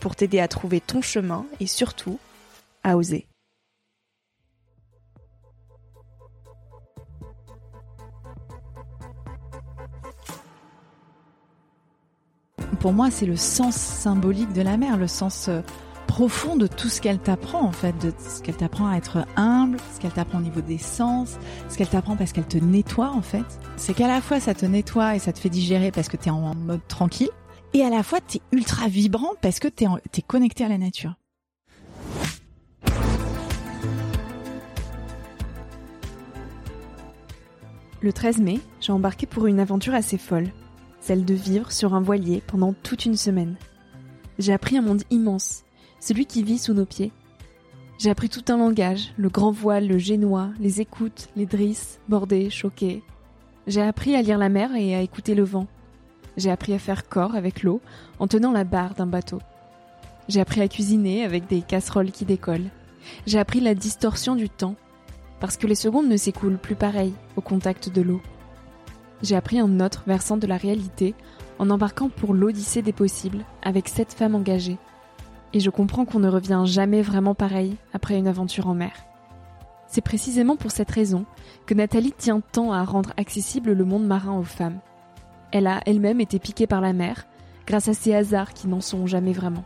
pour t'aider à trouver ton chemin et surtout à oser. Pour moi, c'est le sens symbolique de la mère, le sens euh, profond de tout ce qu'elle t'apprend en fait, de ce qu'elle t'apprend à être humble, ce qu'elle t'apprend au niveau des sens, ce qu'elle t'apprend parce qu'elle te nettoie en fait. C'est qu'à la fois ça te nettoie et ça te fait digérer parce que tu es en mode tranquille, et à la fois tu es ultra vibrant parce que tu es, connecté à la nature. Le 13 mai, j'ai embarqué pour une aventure assez folle, celle de vivre sur un voilier pendant toute une semaine. J'ai appris un monde immense, celui qui vit sous nos pieds. J'ai appris tout un langage, le grand voile, le génois, les écoutes, les drisses, bordées, choquées. J'ai appris à lire la mer et à écouter le vent, j'ai appris à faire corps avec l'eau en tenant la barre d'un bateau. J'ai appris à cuisiner avec des casseroles qui décollent. J'ai appris la distorsion du temps, parce que les secondes ne s'écoulent plus pareil au contact de l'eau. J'ai appris un autre versant de la réalité en embarquant pour l'Odyssée des possibles avec sept femmes engagées. Et je comprends qu'on ne revient jamais vraiment pareil après une aventure en mer. C'est précisément pour cette raison que Nathalie tient tant à rendre accessible le monde marin aux femmes. Elle a elle-même été piquée par la mer, grâce à ces hasards qui n'en sont jamais vraiment.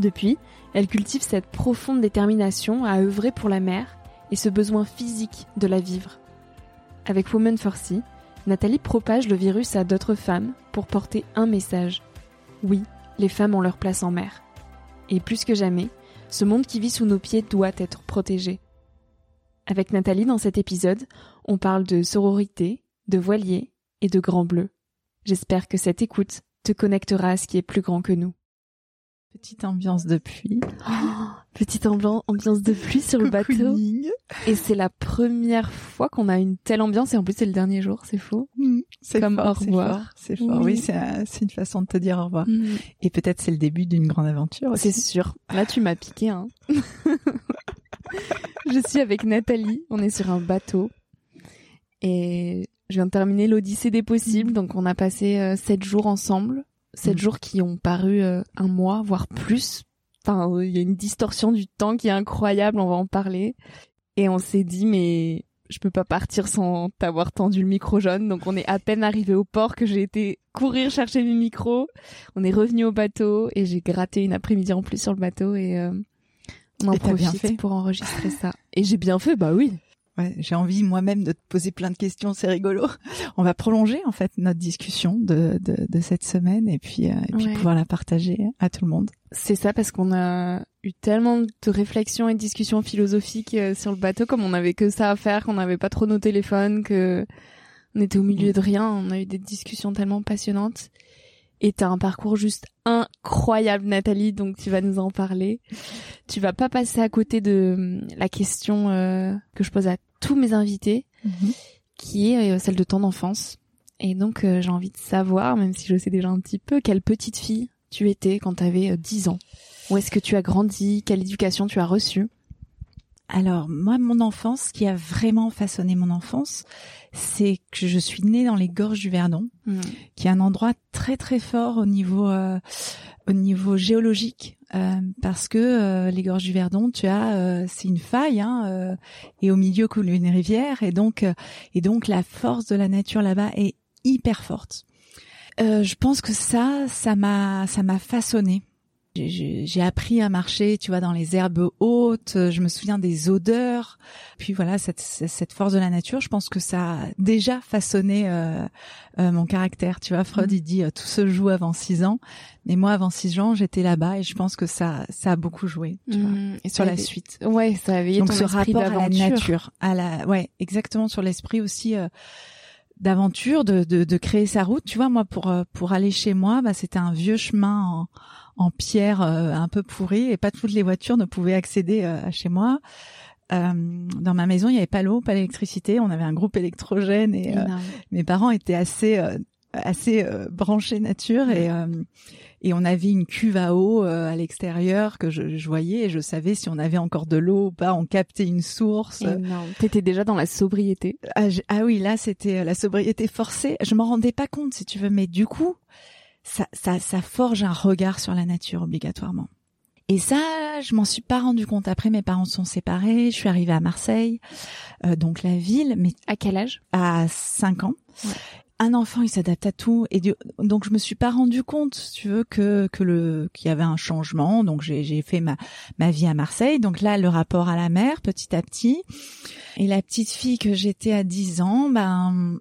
Depuis, elle cultive cette profonde détermination à œuvrer pour la mer et ce besoin physique de la vivre. Avec Women for Sea, Nathalie propage le virus à d'autres femmes pour porter un message. Oui, les femmes ont leur place en mer. Et plus que jamais, ce monde qui vit sous nos pieds doit être protégé. Avec Nathalie dans cet épisode, on parle de sororité, de voilier et de grand bleu. J'espère que cette écoute te connectera à ce qui est plus grand que nous. Petite ambiance de pluie. Oh, petite ambiance de pluie sur le bateau. Et c'est la première fois qu'on a une telle ambiance et en plus c'est le dernier jour, c'est faux. Mm, c'est comme au revoir. C'est fort. Oui, c'est une façon de te dire au revoir. Mm. Et peut-être c'est le début d'une grande aventure. C'est sûr. Là tu m'as piqué. Hein. Je suis avec Nathalie. On est sur un bateau et je viens de terminer l'Odyssée des possibles, donc on a passé euh, sept jours ensemble, sept mm. jours qui ont paru euh, un mois, voire plus. Enfin, il y a une distorsion du temps qui est incroyable, on va en parler. Et on s'est dit, mais je peux pas partir sans t'avoir tendu le micro jaune. Donc on est à peine arrivé au port que j'ai été courir chercher mes micros. On est revenu au bateau et j'ai gratté une après-midi en plus sur le bateau et euh, on en profite pour enregistrer ça. Et j'ai bien fait, bah oui. Ouais, j'ai envie moi-même de te poser plein de questions, c'est rigolo. On va prolonger en fait notre discussion de, de, de cette semaine et puis, euh, et puis pouvoir la partager à tout le monde. C'est ça parce qu'on a eu tellement de réflexions et de discussions philosophiques euh, sur le bateau comme on n'avait que ça à faire, qu'on n'avait pas trop nos téléphones, que On était au milieu de rien, on a eu des discussions tellement passionnantes. Et t'as un parcours juste incroyable, Nathalie, donc tu vas nous en parler. Tu vas pas passer à côté de hum, la question euh, que je pose à tous mes invités, Mhm. qui est euh, celle de ton enfance. Et donc euh, j'ai envie de savoir, même si je sais déjà un petit peu, quelle petite fille tu étais quand t'avais euh, 10 ans. Où est-ce que tu as grandi? Quelle éducation tu as reçue? Alors, moi, mon enfance, ce qui a vraiment façonné mon enfance, c'est que je suis née dans les gorges du Verdon, qui est un endroit très très fort au niveau euh, au niveau géologique, euh, parce que euh, les gorges du Verdon, tu as, euh, c'est une faille, hein, euh, et au milieu coule une rivière, et donc euh, et donc la force de la nature là-bas est hyper forte. Je pense que ça, ça m'a ça m'a façonné. J'ai- appris à marcher, tu vois, dans les herbes hautes. euh, Je me souviens des odeurs. Puis voilà, cette, cette force de la nature, je pense que ça a déjà façonné euh, euh, mon caractère. Tu vois, Freud, il dit euh, tout se joue avant six ans. Mais moi, avant six ans, j'étais là-bas et je pense que ça, ça a beaucoup joué. Tu vois, Mmh, et sur la avait- suite. Ouais, ça a éveillé Donc ton ce esprit rapport à la nature, à la, ouais, exactement sur l'esprit aussi. D'aventure, de, de, de créer sa route. Tu vois, moi, pour euh, pour aller chez moi, bah, c'était un vieux chemin en, en pierre euh, un peu pourri et pas toutes les voitures ne pouvaient accéder euh, à chez moi. Euh, dans ma maison, il n'y avait pas l'eau, pas l'électricité. On avait un groupe électrogène et euh, mes parents étaient assez euh, assez euh, branchés nature et euh, et on avait une cuve à eau euh, à l'extérieur que je, je voyais et je savais si on avait encore de l'eau ou pas. On captait une source. T'étais déjà dans la sobriété. Ah, je- ah oui, là c'était la sobriété forcée. Je m'en rendais pas compte, si tu veux, mais du coup, ça, ça, ça forge un regard sur la nature obligatoirement. Et ça, je m'en suis pas rendu compte. Après, mes parents sont séparés. Je suis arrivée à Marseille, euh, donc la ville, mais À quel âge? À 5 ans. Ouais. Un enfant, il s'adapte à tout, et du- donc je me suis pas rendu compte, si tu veux, que que le qu'il y avait un changement. Donc j'ai j'ai fait ma ma vie à Marseille. Donc là, le rapport à la mer, petit à petit. Et la petite fille que j'étais à 10 ans, ben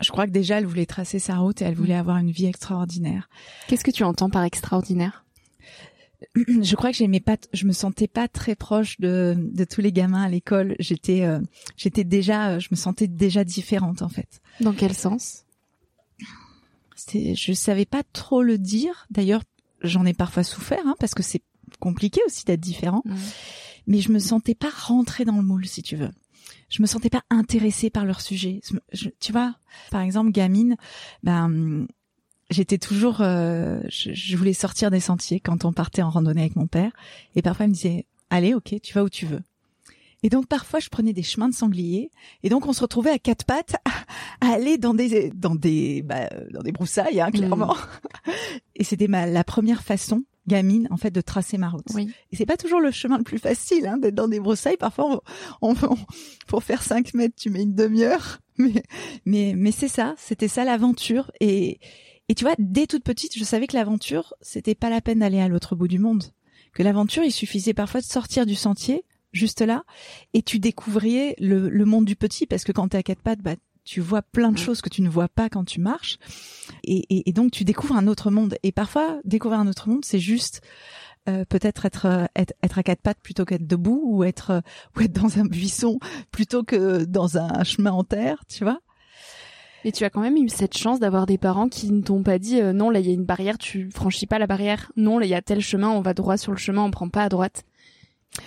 je crois que déjà elle voulait tracer sa route et elle voulait avoir une vie extraordinaire. Qu'est-ce que tu entends par extraordinaire? je crois que j'aimais pas, je me sentais pas très proche de, de tous les gamins à l'école. J'étais, euh, j'étais déjà, euh, je me sentais déjà différente en fait. Dans quel sens? C'est, je savais pas trop le dire. D'ailleurs, j'en ai parfois souffert hein, parce que c'est compliqué aussi d'être différent. Mais je me sentais pas rentrée dans le moule, si tu veux. Je me sentais pas intéressée par leur sujet. Je- je- tu vois, par exemple, gamine, ben j'étais toujours, euh, je, je voulais sortir des sentiers quand on partait en randonnée avec mon père, et parfois il me disait, allez, ok, tu vas où tu veux. Et donc parfois je prenais des chemins de sangliers, et donc on se retrouvait à quatre pattes à aller dans des dans des bah, dans des broussailles, hein, clairement. Et c'était ma la première façon gamine en fait de tracer ma route. Oui. Et c'est pas toujours le chemin le plus facile hein, d'être dans des broussailles. Parfois, on, on- on- pour faire 5 mètres, tu mets une demi-heure. Mais mais mais c'est ça, c'était ça l'aventure. Et et tu vois, dès toute petite, je savais que l'aventure, c'était pas la peine d'aller à l'autre bout du monde. Que l'aventure, il suffisait parfois de sortir du sentier, juste là, et tu découvrirais le, le monde du petit, parce que quand t'es à quatre pattes, bah tu vois plein de choses que tu ne vois pas quand tu marches, et, et, et donc tu découvres un autre monde. Et parfois, découvrir un autre monde, c'est juste euh, peut-être être, euh, être être à quatre pattes plutôt qu'être debout, ou être euh, ou être dans un buisson plutôt que dans un chemin en terre, tu vois. Et tu as quand même eu cette chance d'avoir des parents qui ne t'ont pas dit euh, non là il y a une barrière, tu franchis pas la barrière. Non là il y a tel chemin, on va droit sur le chemin, on prend pas à droite.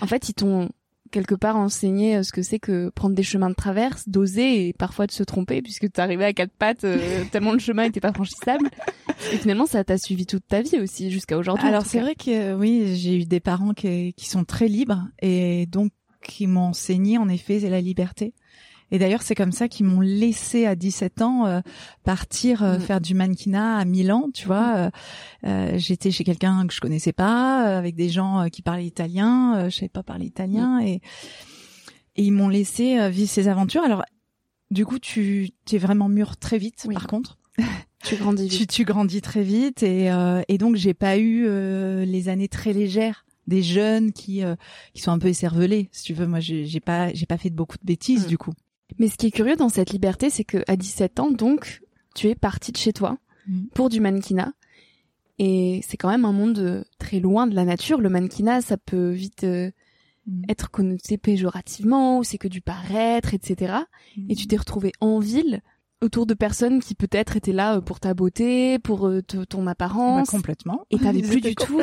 En fait ils t'ont quelque part enseigné euh, ce que c'est que prendre des chemins de traverse, d'oser et parfois de se tromper puisque t'arrivais à quatre pattes euh, tellement le chemin était pas franchissable. Et finalement ça t'a suivi toute ta vie aussi jusqu'à aujourd'hui. Alors c'est vrai que euh, oui, j'ai eu des parents qui, qui sont très libres et donc qui m'ont enseigné en effet la liberté. Et d'ailleurs, c'est comme ça qu'ils m'ont laissé à 17 ans euh, partir euh, Mm. faire du mannequinat à Milan, tu vois. Euh, euh, J'étais chez quelqu'un que je connaissais pas, euh, avec des gens euh, qui parlaient italien, euh, je savais pas parler italien, et, et ils m'ont laissé euh, vivre ces aventures. Alors, du coup, tu es vraiment mûr très vite, Oui. par contre tu grandis vite. tu, tu grandis très vite et, euh, et donc j'ai pas eu euh, les années très légères des jeunes qui euh, qui sont un peu écervelés si tu veux moi j'ai pas j'ai pas fait de beaucoup de bêtises Mm. du coup Mais ce qui est curieux dans cette liberté, c'est que à 17 ans, donc, tu es partie de chez toi Mm. pour du mannequinat. Et c'est quand même un monde euh, très loin de la nature. Le mannequinat, ça peut vite euh, Mm. être connoté péjorativement, ou c'est que du paraître, etc. Et tu t'es retrouvée en ville, autour de personnes qui peut-être étaient là euh, pour ta beauté, pour euh, te- ton Bah, apparence. complètement. Et t'avais plus du tout-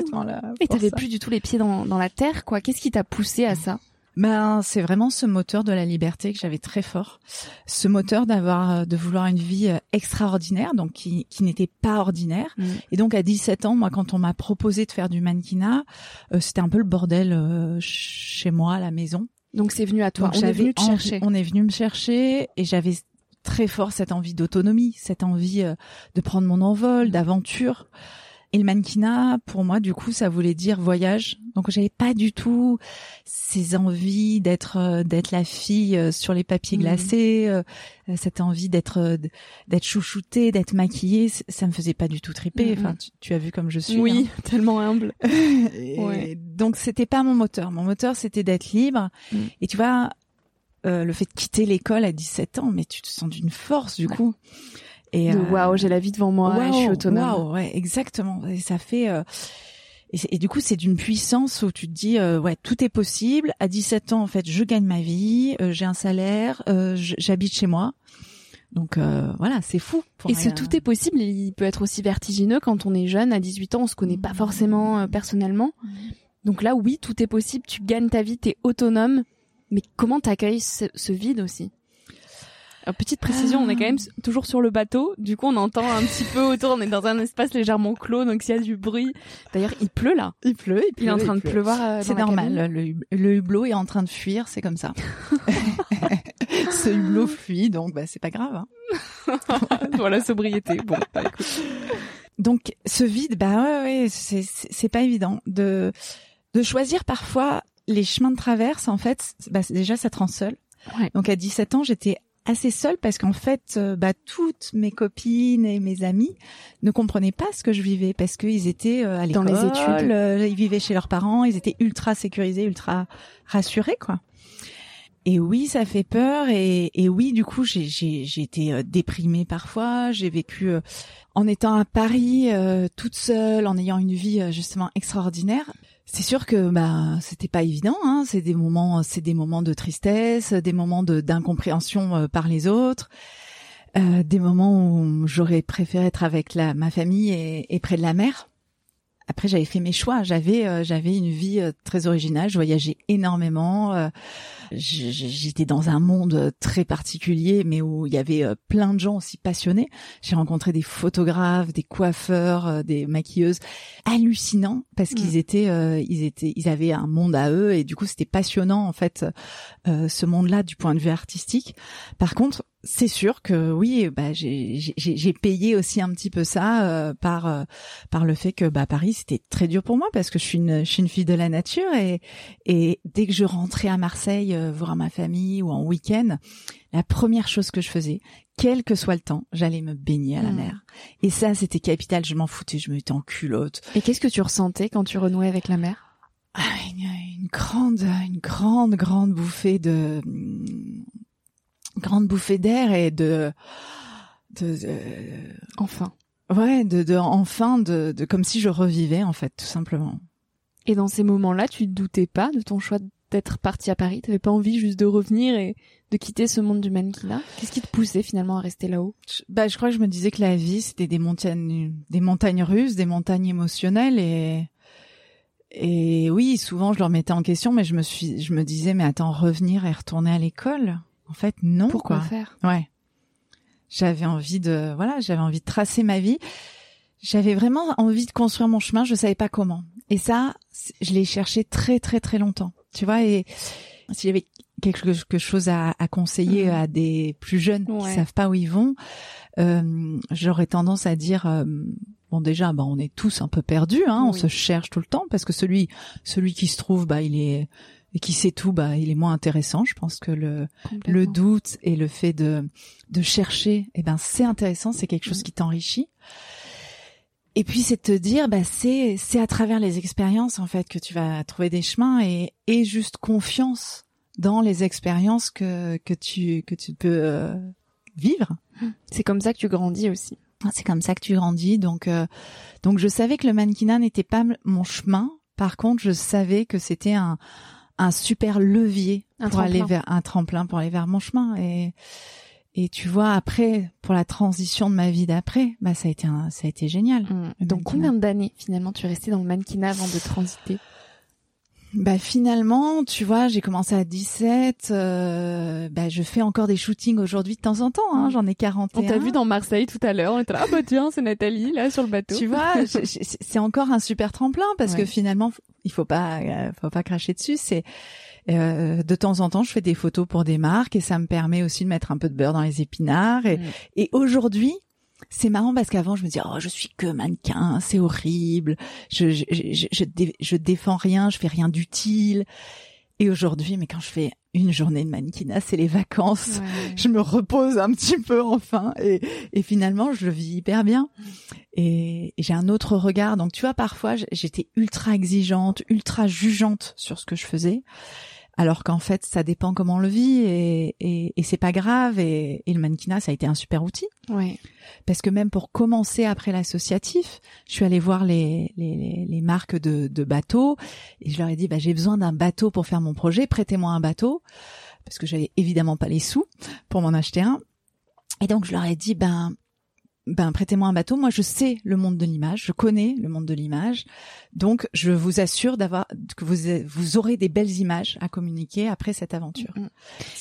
et t'avais plus du tout les pieds dans, dans la terre, quoi. Qu'est-ce qui t'a poussé à ça? Ben, c'est vraiment ce moteur de la liberté que j'avais très fort. Ce moteur d'avoir, euh, de vouloir une vie euh, extraordinaire, donc qui, qui n'était pas ordinaire. Mm. Et donc, à 17 ans, moi, quand on m'a proposé de faire du mannequinat, euh, c'était un peu le bordel euh, chez moi, à la maison. Donc c'est venu à toi. Donc, On est venu te chercher. On est venu me chercher et j'avais très fort cette envie d'autonomie, cette envie euh, de prendre mon envol, d'aventure. Et le mannequinat, pour moi, du coup, ça voulait dire voyage. Donc, j'avais pas du tout ces envies d'être euh, d'être la fille euh, sur les papiers Mhm. glacés, euh, cette envie d'être d'être chouchoutée, d'être maquillée. Ça me faisait pas du tout triper. Mhm. Enfin, tu, tu as vu comme je suis. hein. Oui, tellement humble. Ouais. Donc c'était pas mon moteur. Mon moteur c'était d'être libre. Mm. Et tu vois, euh, le fait de quitter l'école à 17 ans, mais tu te sens d'une force du Ouais. coup. Et euh, waouh, j'ai la vie devant moi, et je suis autonome. waouh, ouais, exactement. Et ça fait. euh, et, et du coup, c'est d'une puissance où tu te dis, euh, ouais, tout est possible. À 17 ans, en fait, je gagne ma vie, euh, j'ai un salaire, euh, j'habite chez moi. Donc euh, voilà, c'est fou. pour Et ce tout est possible, il peut être aussi vertigineux quand on est jeune, à 18 ans, on se connaît pas forcément personnellement. Donc là, oui, tout est possible, tu gagnes ta vie, t'es autonome. Mais comment t'accueilles ce, ce vide aussi? Petite précision, on est quand même s- toujours sur le bateau, du coup on entend un petit peu autour, on est dans un espace légèrement clos, donc s'il y a du bruit. D'ailleurs, il pleut là. Il pleut, il pleut. Il est en train de pleut. pleuvoir. euh, C'est normal, le, hub- le hublot est en train de fuir, c'est comme ça. Ce hublot fuit, donc bah, c'est pas grave. hein. voilà, sobriété. Bon, bah, écoute. Donc ce vide, bah ouais, ouais, c'est pas évident de de choisir parfois les chemins de traverse. En fait, bah, déjà ça te rend seul. Ouais. Donc à 17 ans, j'étais assez seule parce qu'en fait, euh, bah toutes mes copines et mes amis ne comprenaient pas ce que je vivais parce qu'ils étaient euh, à Dans l'école, les études. euh, ils vivaient chez leurs parents, ils étaient ultra sécurisés, ultra rassurés, quoi. Et oui, ça fait peur. Et, et oui, du coup, j'ai j'ai j'ai été déprimée parfois. J'ai vécu euh, en étant à Paris euh, toute seule, en ayant une vie justement extraordinaire. C'est sûr que bah c'était pas évident. Hein. C'est des moments, c'est des moments de tristesse, des moments d'incompréhension euh, par les autres, euh, des moments où j'aurais préféré être avec la ma famille et, et près de la mer. Après, j'avais fait mes choix. J'avais euh, j'avais une vie euh, très originale. Je voyageais énormément. euh, J'étais dans un monde très particulier, mais où il y avait euh, plein de gens aussi passionnés. J'ai rencontré des photographes, des coiffeurs, euh, des maquilleuses hallucinants parce qu'ils étaient, euh, ils étaient, ils avaient un monde à eux et du coup c'était passionnant en fait euh, ce monde-là du point de vue artistique. Par contre, c'est sûr que oui, bah j'ai payé aussi un petit peu ça euh, par euh, par le fait que bah Paris c'était très dur pour moi parce que je suis une je suis une fille de la nature et et dès que je rentrais à Marseille euh, voir ma famille ou en week-end, la première chose que je faisais, quel que soit le temps, j'allais me baigner à la Mm. mer. Et ça c'était capital, je m'en foutais, je me mettais en culotte. Et qu'est-ce que tu ressentais quand tu renouais avec la mer? Ah, une, une grande une grande grande bouffée de grande bouffée d'air et de de, de Enfin. Ouais, de, de enfin de, de comme si je revivais en fait tout simplement. Et dans ces moments-là, tu te doutais pas de ton choix d'être parti à Paris? T'avais pas envie juste de revenir et de quitter ce monde du mannequinat? Qu'est-ce qui te poussait finalement à rester là-haut? Je- bah je crois que je me disais que la vie c'était des montagnes des montagnes russes, des montagnes émotionnelles et et oui, souvent je le remettais en question mais je me suis je me disais mais attends, revenir et retourner à l'école? En fait non Pourquoi quoi. faire? Ouais. J'avais envie de voilà, j'avais envie de tracer ma vie. J'avais vraiment envie de construire mon chemin, je savais pas comment. Et ça, je l'ai cherché très très très longtemps. Tu vois et s'il y avait quelque chose à, à conseiller Mhm. à des plus jeunes Ouais. qui savent pas où ils vont, euh, j'aurais tendance à dire euh, bon déjà bah on est tous un peu perdus hein, on se cherche tout le temps parce que celui celui qui se trouve bah il est et qui sait tout bah il est moins intéressant, je pense que le le doute et le fait de de chercher, eh ben c'est intéressant, c'est quelque chose qui t'enrichit. Et puis c'est de te dire, bah c'est c'est à travers les expériences en fait que tu vas trouver des chemins et et juste confiance dans les expériences que que tu que tu peux euh, vivre. C'est comme ça que tu grandis aussi. C'est comme ça que tu grandis. Donc, euh, donc je savais que le mannequinat n'était pas mon chemin. Par contre, je savais que c'était un, un super levier Un pour aller vers un tremplin pour aller vers mon chemin. Et, et tu vois après pour la transition de ma vie d'après, bah ça a été un, ça a été génial. Mmh. Donc combien d'années finalement tu es resté dans le mannequinat avant de transiter? Bah finalement, tu vois, j'ai commencé à 17. Euh, bah je fais encore des shootings aujourd'hui de temps en temps. Hein, J'en ai 41. On t'a vu dans Marseille tout à l'heure. On était là, ah bah tiens, c'est Nathalie là sur le bateau. Tu vois, c'est encore un super tremplin parce que finalement, il faut pas, euh, faut pas cracher dessus. C'est euh, de temps en temps, je fais des photos pour des marques et ça me permet aussi de mettre un peu de beurre dans les épinards. Et, mm. et aujourd'hui, c'est marrant parce qu'avant je me disais oh je suis que mannequin c'est horrible. Je je, je je, je défends rien je fais rien d'utile. Et aujourd'hui mais quand je fais une journée de mannequinat c'est les vacances. Je me repose un petit peu enfin et, et finalement je vis hyper bien. Et, et j'ai un autre regard. Donc tu vois parfois j'étais ultra exigeante ultra jugeante sur ce que je faisais alors qu'en fait ça dépend comment on le vit et, et, et c'est pas grave. Et, et, le mannequinat ça a été un super outil. Oui. parce que même pour commencer après l'associatif je suis allée voir les, les, les marques de, de, bateaux et je leur ai dit bah, j'ai besoin d'un bateau pour faire mon projet. Prêtez-moi un bateau. Parce que j'avais évidemment pas les sous pour m'en acheter un. Et donc je leur ai dit ben ben prêtez-moi un bateau. Moi, je sais le monde de l'image, je connais le monde de l'image, donc je vous assure d'avoir que vous vous aurez des belles images à communiquer après cette aventure. Mm, mm.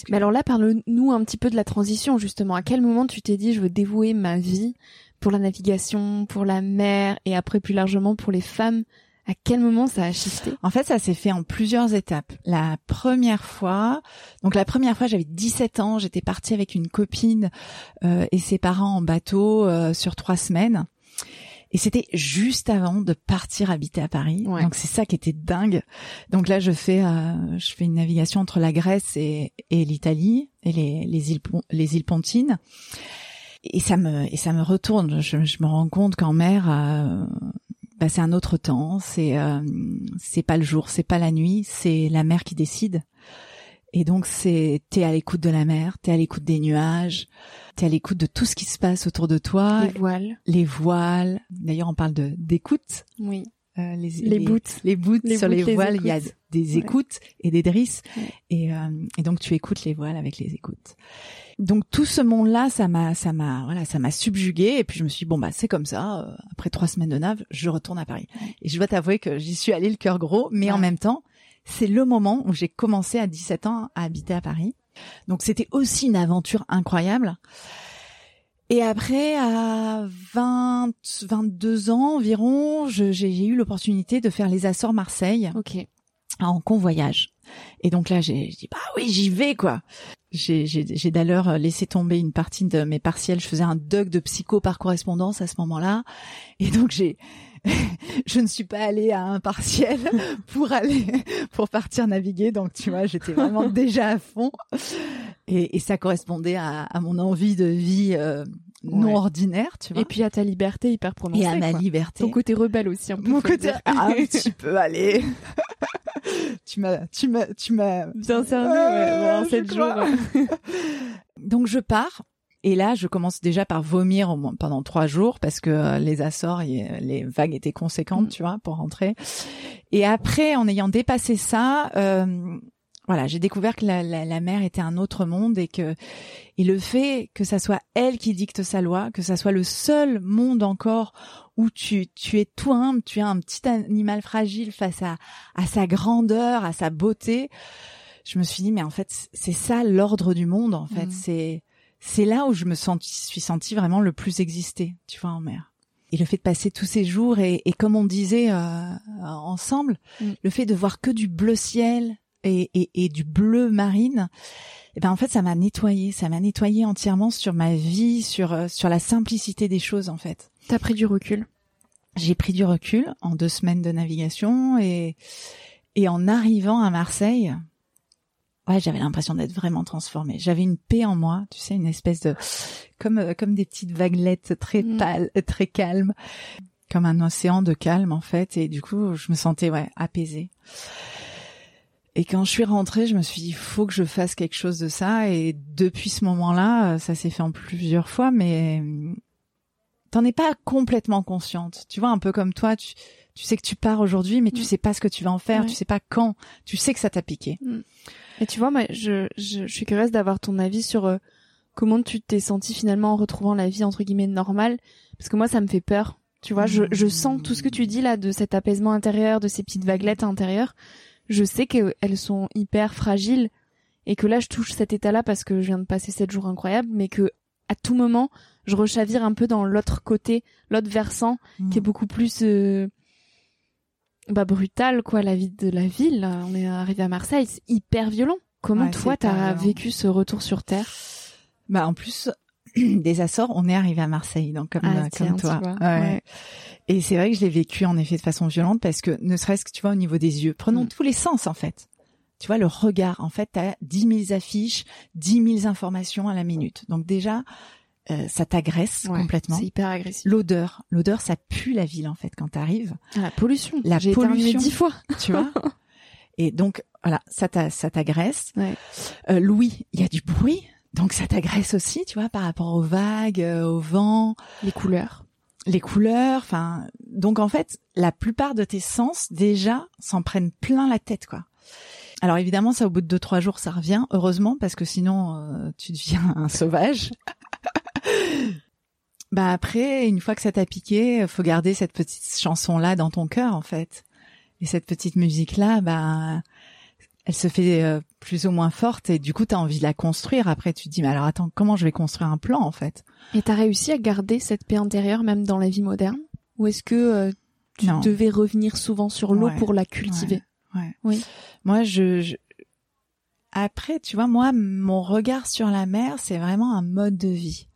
Mais alors là, parle-nous un petit peu de la transition justement. À quel moment tu t'es dit je veux dévouer ma vie pour la navigation, pour la mer et après plus largement pour les femmes à quel moment ça a shifté? En fait, ça s'est fait en plusieurs étapes. La première fois, donc la première fois, j'avais 17 ans, j'étais partie avec une copine euh, et ses parents en bateau euh, sur trois semaines. Et c'était juste avant de partir habiter à Paris. Donc c'est ça qui était dingue. Donc là, je fais, euh, je fais une navigation entre la Grèce et, et l'Italie et les, les îles, les îles Pontines. Et ça me, et ça me retourne. Je, je me rends compte qu'en mer, euh, bah, c'est un autre temps. C'est euh, c'est pas le jour, c'est pas la nuit, c'est la mer qui décide. Et donc c'est t'es à l'écoute de la mer, t'es à l'écoute des nuages, t'es à l'écoute de tout ce qui se passe autour de toi. Les voiles. Les voiles. D'ailleurs, on parle de d'écoute. Oui. Euh, les, les, boots. Les boots sur les, voiles, il y a des écoutes et des drisses. Et, euh, et donc tu écoutes les voiles avec les écoutes. Donc tout ce monde-là, ça m'a, ça m'a, voilà, ça m'a subjugué. Et puis je me suis dit, bon bah c'est comme ça. Euh, après trois semaines de nave, je retourne à Paris. Et je dois t'avouer que j'y suis allée le cœur gros, mais en même temps, c'est le moment où j'ai commencé à 17 ans à habiter à Paris. Donc c'était aussi une aventure incroyable. Et après, à 20, 22 ans environ, j'ai eu l'opportunité de faire les Açores Marseille. Ok. En convoyage. Et donc là, j'ai dit bah oui, j'y vais quoi. J'ai d'ailleurs laissé tomber une partie de mes partiels. Je faisais un doc de psycho par correspondance à ce moment-là, et donc j'ai je ne suis pas allée à un partiel pour aller pour partir naviguer. Donc tu vois, j'étais vraiment déjà à fond, et, et ça correspondait à, à, mon envie de vie. Euh, non ordinaire, tu vois. Et puis à ta liberté hyper prononcée. Et à ma liberté. Ton côté rebelle aussi, un peu. Mon côté, ah, un petit peu, allez. Tu m'as, tu m'as, tu m'as bien cerné, ouais, bon, sept jours. Donc je pars. Et là, je commence déjà par vomir pendant trois jours parce que euh, les Açores, les vagues étaient conséquentes, mm. tu vois, pour rentrer. Et après, en ayant dépassé ça, euh, voilà, j'ai découvert que la, la, la, mer était un autre monde et que et le fait que ça soit elle qui dicte sa loi, que ça soit le seul monde encore où tu tu es tout humble, tu es un petit animal fragile face à à sa grandeur, à sa beauté. Je me suis dit mais en fait c'est ça l'ordre du monde en fait, mmh. c'est c'est là où je me sens, suis sentie vraiment le plus exister, tu vois en mer. Et le fait de passer tous ces jours et, et comme on disait euh, ensemble, mmh. le fait de voir que du bleu ciel, et, et, du bleu marine, et eh ben en fait ça m'a nettoyé, ça m'a nettoyé entièrement sur ma vie, sur euh, sur la simplicité des choses en fait. T'as pris du recul? J'ai pris du recul en deux semaines de navigation et et en arrivant à Marseille, ouais j'avais l'impression d'être vraiment transformée. J'avais une paix en moi, tu sais, une espèce de comme euh, comme des petites vaguelettes très mm. pâles, très calmes, comme un océan de calme en fait. Et du coup je me sentais ouais apaisée. Et quand je suis rentrée, je me suis dit, il faut que je fasse quelque chose de ça. Et depuis ce moment-là, euh, ça s'est fait en plusieurs fois, mais euh, t'en es pas complètement consciente. Tu vois, un peu comme toi, tu, tu sais que tu pars aujourd'hui, mais tu mm. sais pas ce que tu vas en faire, tu sais pas quand. Tu sais que ça t'a piqué. Mm. Et tu vois, moi, je, je, je suis curieuse d'avoir ton avis sur euh, comment tu t'es senti finalement en retrouvant la vie entre guillemets normale Parce que moi, ça me fait peur. Tu vois, je, je sens tout ce que tu dis là de cet apaisement intérieur, de ces petites vaguelettes intérieures. Je sais qu'elles sont hyper fragiles et que là, je touche cet état-là parce que je viens de passer sept jours incroyables, mais que à tout moment, je rechavire un peu dans l'autre côté, l'autre versant, qui est mm. beaucoup plus euh, bah, brutal, quoi, la vie de la ville. On est arrivé à Marseille, c'est hyper violent. Comment toi, t'as vécu ce retour sur Terre? Bah, en plus, des Açores, on est arrivé à Marseille, donc comme, ah, comme toi. Ouais. Et c'est vrai que je l'ai vécu en effet de façon violente parce que ne serait-ce que tu vois au niveau des yeux, prenons mm. tous les sens en fait. Tu vois le regard, en fait, t'as dix mille affiches, dix mille informations à la minute. Donc déjà, euh, ça t'agresse complètement. C'est hyper agressif. L'odeur, l'odeur, ça pue la ville en fait quand t'arrives. Ah, la pollution. La pollution. dix fois. Tu vois? Et donc voilà, ça ça t'agresse. Ouais. Euh, Louis, il y a du bruit, donc ça t'agresse aussi, tu vois, par rapport aux vagues, euh, au vent, les couleurs, les couleurs. Enfin, donc en fait, la plupart de tes sens déjà s'en prennent plein la tête, quoi. Alors évidemment, ça au bout de deux trois jours, ça revient. Heureusement, parce que sinon, euh, tu deviens un sauvage. bah après, une fois que ça t'a piqué, faut garder cette petite chanson là dans ton cœur en fait. Et cette petite musique là, bah elle se fait euh, plus ou moins forte et du coup tu as envie de la construire. Après tu te dis mais alors attends, comment je vais construire un plan en fait? Et t'as réussi à garder cette paix intérieure même dans la vie moderne? Ou est-ce que euh, tu devais revenir souvent sur l'eau pour la cultiver? Ouais. Oui. Moi je, après tu vois moi mon regard sur la mer c'est vraiment un mode de vie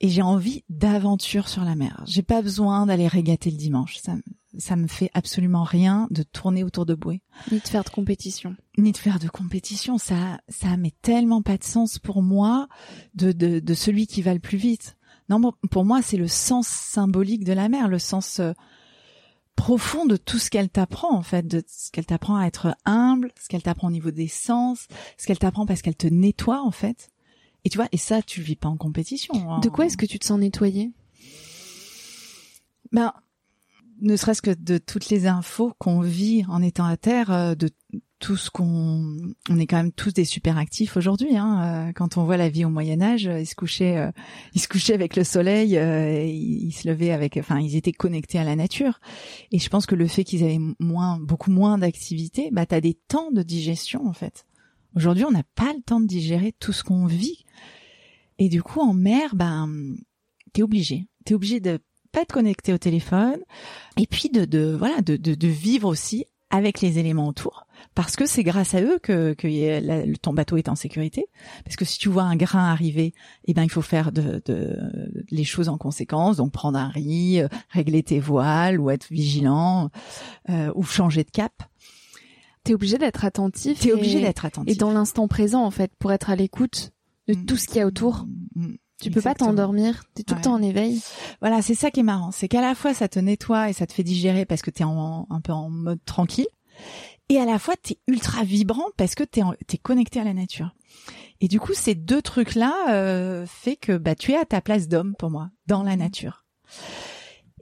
et j'ai envie d'aventure sur la mer. J'ai pas besoin d'aller régater le dimanche. Ça, ça me fait absolument rien de tourner autour de bouée. Ni de faire de compétition. Ni de faire de compétition. Ça, ça met tellement pas de sens pour moi de, de, de celui qui va le plus vite. Non, pour moi, c'est le sens symbolique de la mer, le sens euh, profond de tout ce qu'elle t'apprend, en fait, de ce qu'elle t'apprend à être humble, ce qu'elle t'apprend au niveau des sens, ce qu'elle t'apprend parce qu'elle te nettoie, en fait. Et tu vois, et ça, tu le vis pas en compétition. Hein. De quoi est-ce que tu te sens nettoyé Ben, ne serait-ce que de toutes les infos qu'on vit en étant à terre, euh, de tout ce qu'on, on est quand même tous des super actifs aujourd'hui. Hein. Euh, quand on voit la vie au Moyen Âge, ils se couchaient, euh, ils se couchaient avec le soleil, ils, se levaient avec, enfin, ils étaient connectés à la nature. Et je pense que le fait qu'ils avaient moins, beaucoup moins d'activité, bah, t'as des temps de digestion en fait. Aujourd'hui, on n'a pas le temps de digérer tout ce qu'on vit. Et du coup, en mer, ben, t'es obligé. T'es obligé de pas être connecté au téléphone et puis de, de voilà de, de, de vivre aussi avec les éléments autour parce que c'est grâce à eux que, que ton bateau est en sécurité parce que si tu vois un grain arriver eh ben il faut faire de, de, les choses en conséquence donc prendre un riz euh, régler tes voiles ou être vigilant euh, ou changer de cap T'es obligé d'être attentif. T'es obligé d'être attentif. Et dans l'instant présent, en fait, pour être à l'écoute de mm. tout ce qu'il y a autour. Mm. Tu peux pas t'endormir, t'es tout le temps en éveil. Voilà, c'est ça qui est marrant, c'est qu'à la fois ça te nettoie et ça te fait digérer parce que t'es en, un peu en mode tranquille, et à la fois t'es ultra vibrant parce que t'es es connecté à la nature. Et du coup, ces deux trucs-là euh, fait que bah tu es à ta place d'homme pour moi dans la nature.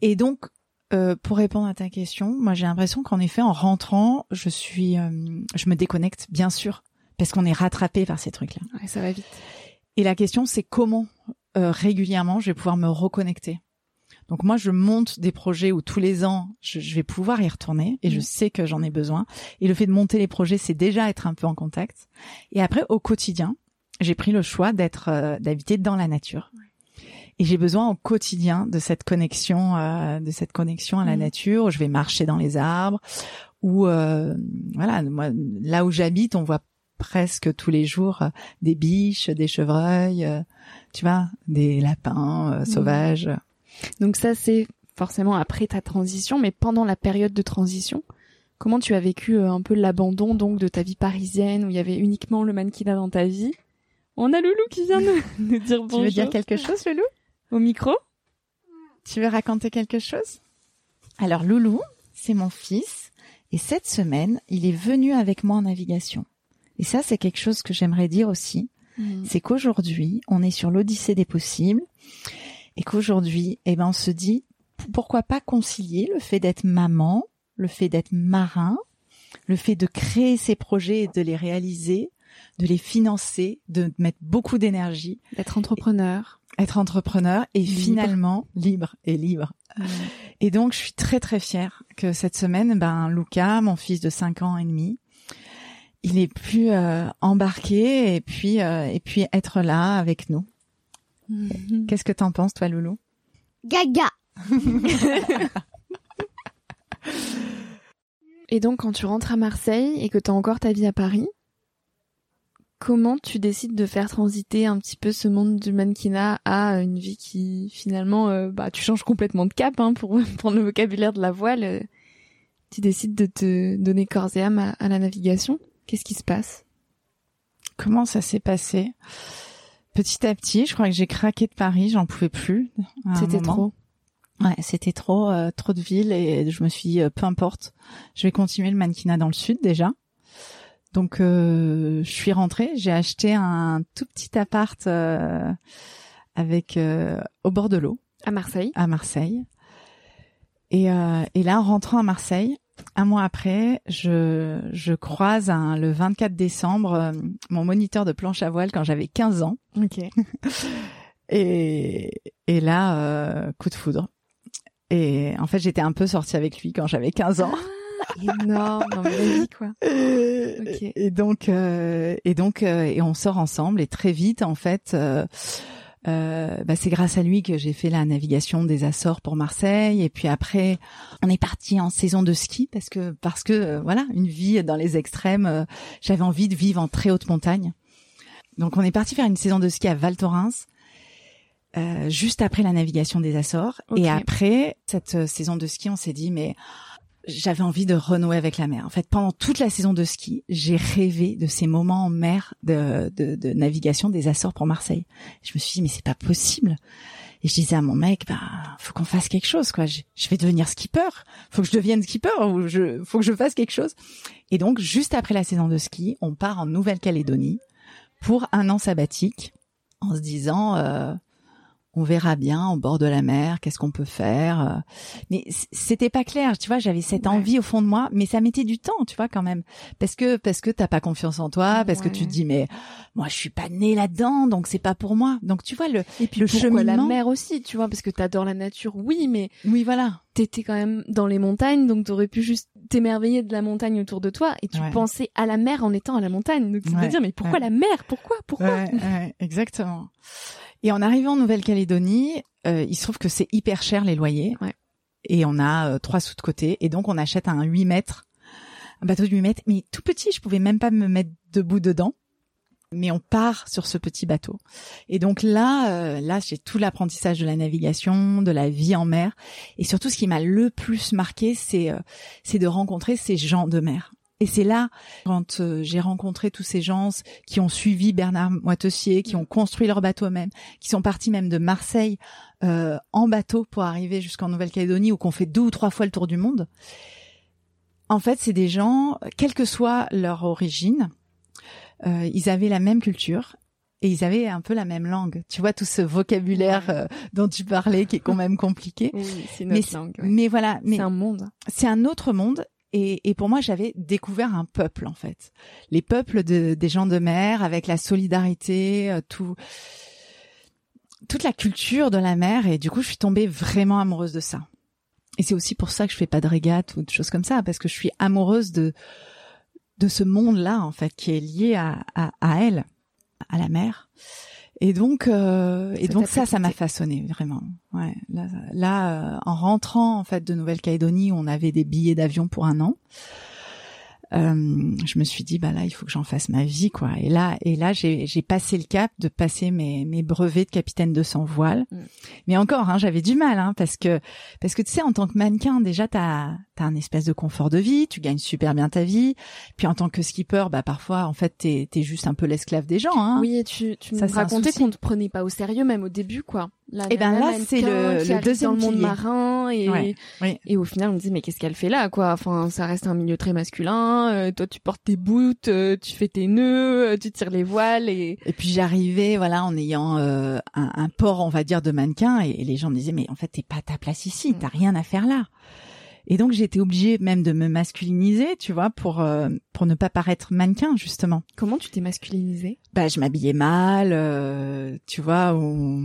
Et donc euh, pour répondre à ta question, moi j'ai l'impression qu'en effet, en rentrant, je suis, euh, je me déconnecte, bien sûr, parce qu'on est rattrapé par ces trucs-là. Ouais, ça va vite. Et la question, c'est comment euh, régulièrement je vais pouvoir me reconnecter. Donc moi, je monte des projets où tous les ans, je, vais pouvoir y retourner et je mmh. sais que j'en ai besoin. Et le fait de monter les projets, c'est déjà être un peu en contact. Et après, au quotidien, j'ai pris le choix d'être, d'habiter dans la nature et j'ai besoin au quotidien de cette connexion, euh, de cette connexion à la mmh. nature. Je vais marcher dans les arbres, ou euh, voilà, moi, là où j'habite, on voit presque tous les jours euh, des biches, des chevreuils, tu vois, des lapins mmh. sauvages. Donc ça, c'est forcément après ta transition, mais pendant la période de transition, comment tu as vécu un peu l'abandon donc de ta vie parisienne où il y avait uniquement le mannequinat dans ta vie? On a Loulou qui vient de nous dire bonjour. Tu veux dire quelque chose, Loulou? Au micro? Tu veux raconter quelque chose? Alors Loulou, c'est mon fils et cette semaine, il est venu avec moi en navigation. Et ça, c'est quelque chose que j'aimerais dire aussi. Mm. C'est qu'aujourd'hui, on est sur l'odyssée des possibles et qu'aujourd'hui, eh ben, on se dit pourquoi pas concilier le fait d'être maman, le fait d'être marin, le fait de créer ses projets et de les réaliser de les financer, de mettre beaucoup d'énergie, d'être entrepreneur, être entrepreneur et finalement libre et libre. Et donc je suis très très fière que cette semaine, ben Luca, mon fils de 5 ans et demi, il est plus euh, embarqué et puis euh, et puis être là avec nous. Mhm. Qu'est-ce que t'en penses toi, Loulou? Gaga. et donc quand tu rentres à Marseille et que tu as encore ta vie à Paris, comment tu décides de faire transiter un petit peu ce monde du mannequinat à une vie qui finalement euh, bah tu changes complètement de cap hein, pour prendre le vocabulaire de la voile euh, tu décides de te donner corps et âme à, la navigation? Qu'est-ce qui se passe? Comment ça s'est passé? Petit à petit je crois que j'ai craqué de Paris j'en pouvais plus c'était trop. Ouais c'était trop euh, trop de villes et je me suis dit peu importe je vais continuer le mannequinat dans le sud déjà. Donc euh, je suis rentrée, j'ai acheté un tout petit appart euh, avec euh, au bord de l'eau. À Marseille. À Marseille. Et, et là, en rentrant à Marseille, un mois après, je, je croise un, le 24 décembre mon moniteur de planche à voile quand j'avais 15 ans. Ok. et, et là, coup de foudre. Et en fait, j'étais un peu sortie avec lui quand j'avais 15 ans. Ah, énorme, vas-y quoi. Et donc euh, et donc euh, et on sort ensemble et très vite en fait. Euh, euh, bah, c'est grâce à lui que j'ai fait la navigation des Açores pour Marseille. Et puis après on est parti en saison de ski parce que parce que voilà une vie dans les extrêmes j'avais envie de vivre en très haute montagne. Donc on est parti faire une saison de ski à Val Thorens euh, juste après la navigation des Açores. Et après cette saison de ski on s'est dit mais j'avais envie de renouer avec la mer. En fait, pendant toute la saison de ski, j'ai rêvé de ces moments en mer de, de, de, navigation des Açores pour Marseille. Je me suis dit, mais c'est pas possible. Et je disais à mon mec, bah, faut qu'on fasse quelque chose, quoi. Je, vais devenir skipper. Faut que je devienne skipper ou faut que je fasse quelque chose. Et donc, juste après la saison de ski, on part en Nouvelle-Calédonie pour un an sabbatique en se disant, euh, on verra bien au bord de la mer, qu'est-ce qu'on peut faire. Euh. Mais c'était pas clair, tu vois, j'avais cette envie au fond de moi, mais ça mettait du temps, tu vois, quand même. Parce que, parce que t'as pas confiance en toi, parce que tu te dis, mais moi, je suis pas née là-dedans, donc c'est pas pour moi. Donc, tu vois, le, Et puis, le cheminement. la mer aussi, tu vois, parce que t'adores la nature, oui, mais. Oui, voilà. T'étais quand même dans les montagnes, donc t'aurais pu juste t'émerveiller de la montagne autour de toi, et tu pensais à la mer en étant à la montagne. Donc, c'est dire, mais pourquoi la mer? Pourquoi? Pourquoi? exactement. Et en arrivant en Nouvelle-Calédonie, euh, il se trouve que c'est hyper cher les loyers. Ouais. Et on a euh, trois sous de côté. Et donc on achète un 8 mètres, un bateau de 8 mètres, mais tout petit, je pouvais même pas me mettre debout dedans. Mais on part sur ce petit bateau. Et donc là, euh, là, j'ai tout l'apprentissage de la navigation, de la vie en mer, et surtout ce qui m'a le plus marqué, c'est c'est de rencontrer ces gens de mer. Et c'est là, quand euh, j'ai rencontré tous ces gens qui ont suivi Bernard Moitessier, qui ont construit leur bateau même, qui sont partis même de Marseille euh, en bateau pour arriver jusqu'en Nouvelle-Calédonie, ou qu'on fait deux ou trois fois le tour du monde. En fait, c'est des gens, quelle que soit leur origine, euh, ils avaient la même culture et ils avaient un peu la même langue. Tu vois tout ce vocabulaire euh, dont tu parlais qui est quand même compliqué. Oui, c'est notre mais, langue. Mais voilà, mais c'est un monde. C'est un autre monde et, pour moi, j'avais découvert un peuple en fait, les peuples de, des gens de mer avec la solidarité, euh, tout, toute la culture de la mer. Et du coup, je suis tombée vraiment amoureuse de ça. Et c'est aussi pour ça que je fais pas de régate ou de choses comme ça, parce que je suis amoureuse de ce monde-là en fait, qui est lié à elle, à la mer. Et donc, euh, et donc ça, ça m'a façonné vraiment. Ouais, là, là euh, en rentrant en fait de Nouvelle-Calédonie, on avait des billets d'avion pour un an. Euh, je me suis dit bah là il faut que j'en fasse ma vie quoi. Et là et là j'ai j'ai passé le cap de passer mes mes brevets de capitaine de sans voile mm. mais encore hein, j'avais du mal hein, parce que parce que tu sais en tant que mannequin déjà t'as t'as un espèce de confort de vie tu gagnes super bien ta vie. Puis en tant que skipper bah parfois en fait t'es t'es juste un peu l'esclave des gens hein. Oui et tu tu me racontais qu'on te prenait pas au sérieux même au début quoi. Et eh ben là c'est le, le deuxième dans le monde marin et et au final on me dit mais qu'est-ce qu'elle fait là quoi? Enfin ça reste un milieu très masculin euh, toi tu portes tes boots euh, tu fais tes nœuds euh, tu tires les voiles et et puis j'arrivais voilà en ayant un, un, port on va dire de mannequin et, les gens me disaient mais en fait t'es pas à ta place ici t'as mm. rien à faire là Et donc j'étais obligée même de me masculiniser, tu vois, pour euh, pour ne pas paraître mannequin justement. Comment tu t'es masculinisée? Bah je m'habillais mal, euh, tu vois, ou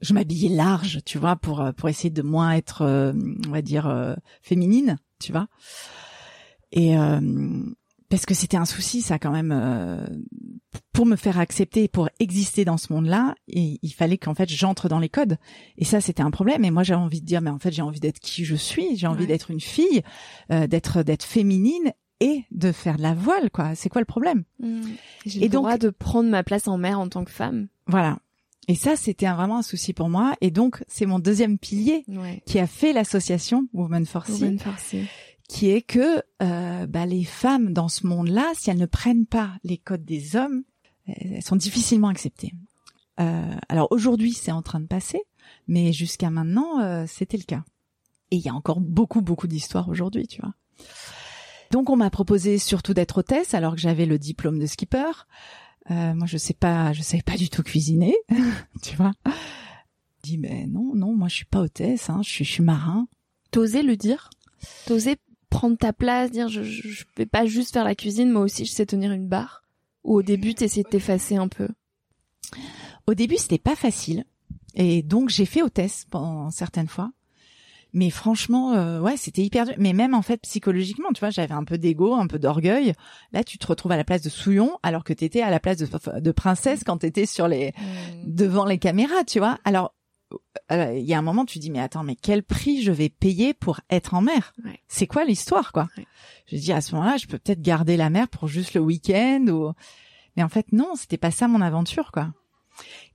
je m'habillais large, tu vois, pour pour essayer de moins être, euh, on va dire, féminine, tu vois. Et parce que c'était un souci, ça quand même, euh, pour me faire accepter, pour exister dans ce monde-là, et il fallait qu'en fait j'entre dans les codes. Et ça, c'était un problème. Et moi, j'avais envie de dire, mais en fait, j'ai envie d'être qui je suis. J'ai envie d'être une fille, euh, d'être d'être féminine et de faire de la voile, quoi. C'est quoi le problème? Mmh. J'ai le droit de prendre ma place en mère en tant que femme. Voilà. Et ça, c'était vraiment un souci pour moi. Et donc, c'est mon deuxième pilier qui a fait l'association Women for for qui est que euh, bah, les femmes dans ce monde-là, si elles ne prennent pas les codes des hommes, elles sont difficilement acceptées. Euh, alors aujourd'hui, c'est en train de passer, mais jusqu'à maintenant, euh, c'était le cas. Et il y a encore beaucoup, beaucoup d'histoires aujourd'hui, tu vois. Donc on m'a proposé surtout d'être hôtesse, alors que j'avais le diplôme de skipper. Euh, moi, je sais pas, je savais pas du tout cuisiner, tu vois. Je dis mais non, non, moi je suis pas hôtesse, hein, je suis, je suis marin. T'osais le dire? T'osais prendre ta place, dire je, je, vais pas juste faire la cuisine, moi aussi je sais tenir une barre Ou au début t'essayais de t'effacer un peu Au début c'était pas facile et donc j'ai fait hôtesse pendant certaines fois. Mais franchement, euh, ouais, c'était hyper dur. Mais même en fait psychologiquement, tu vois, j'avais un peu d'ego, un peu d'orgueil. Là, tu te retrouves à la place de Souillon, alors que t'étais à la place de, de princesse quand t'étais sur les mmh. devant les caméras, tu vois. Alors il y a un moment tu dis mais attends mais quel prix je vais payer pour être en mer? C'est quoi l'histoire quoi? Je dis à ce moment-là je peux peut-être garder la mer pour juste le week-end ou mais en fait non c'était pas ça mon aventure quoi.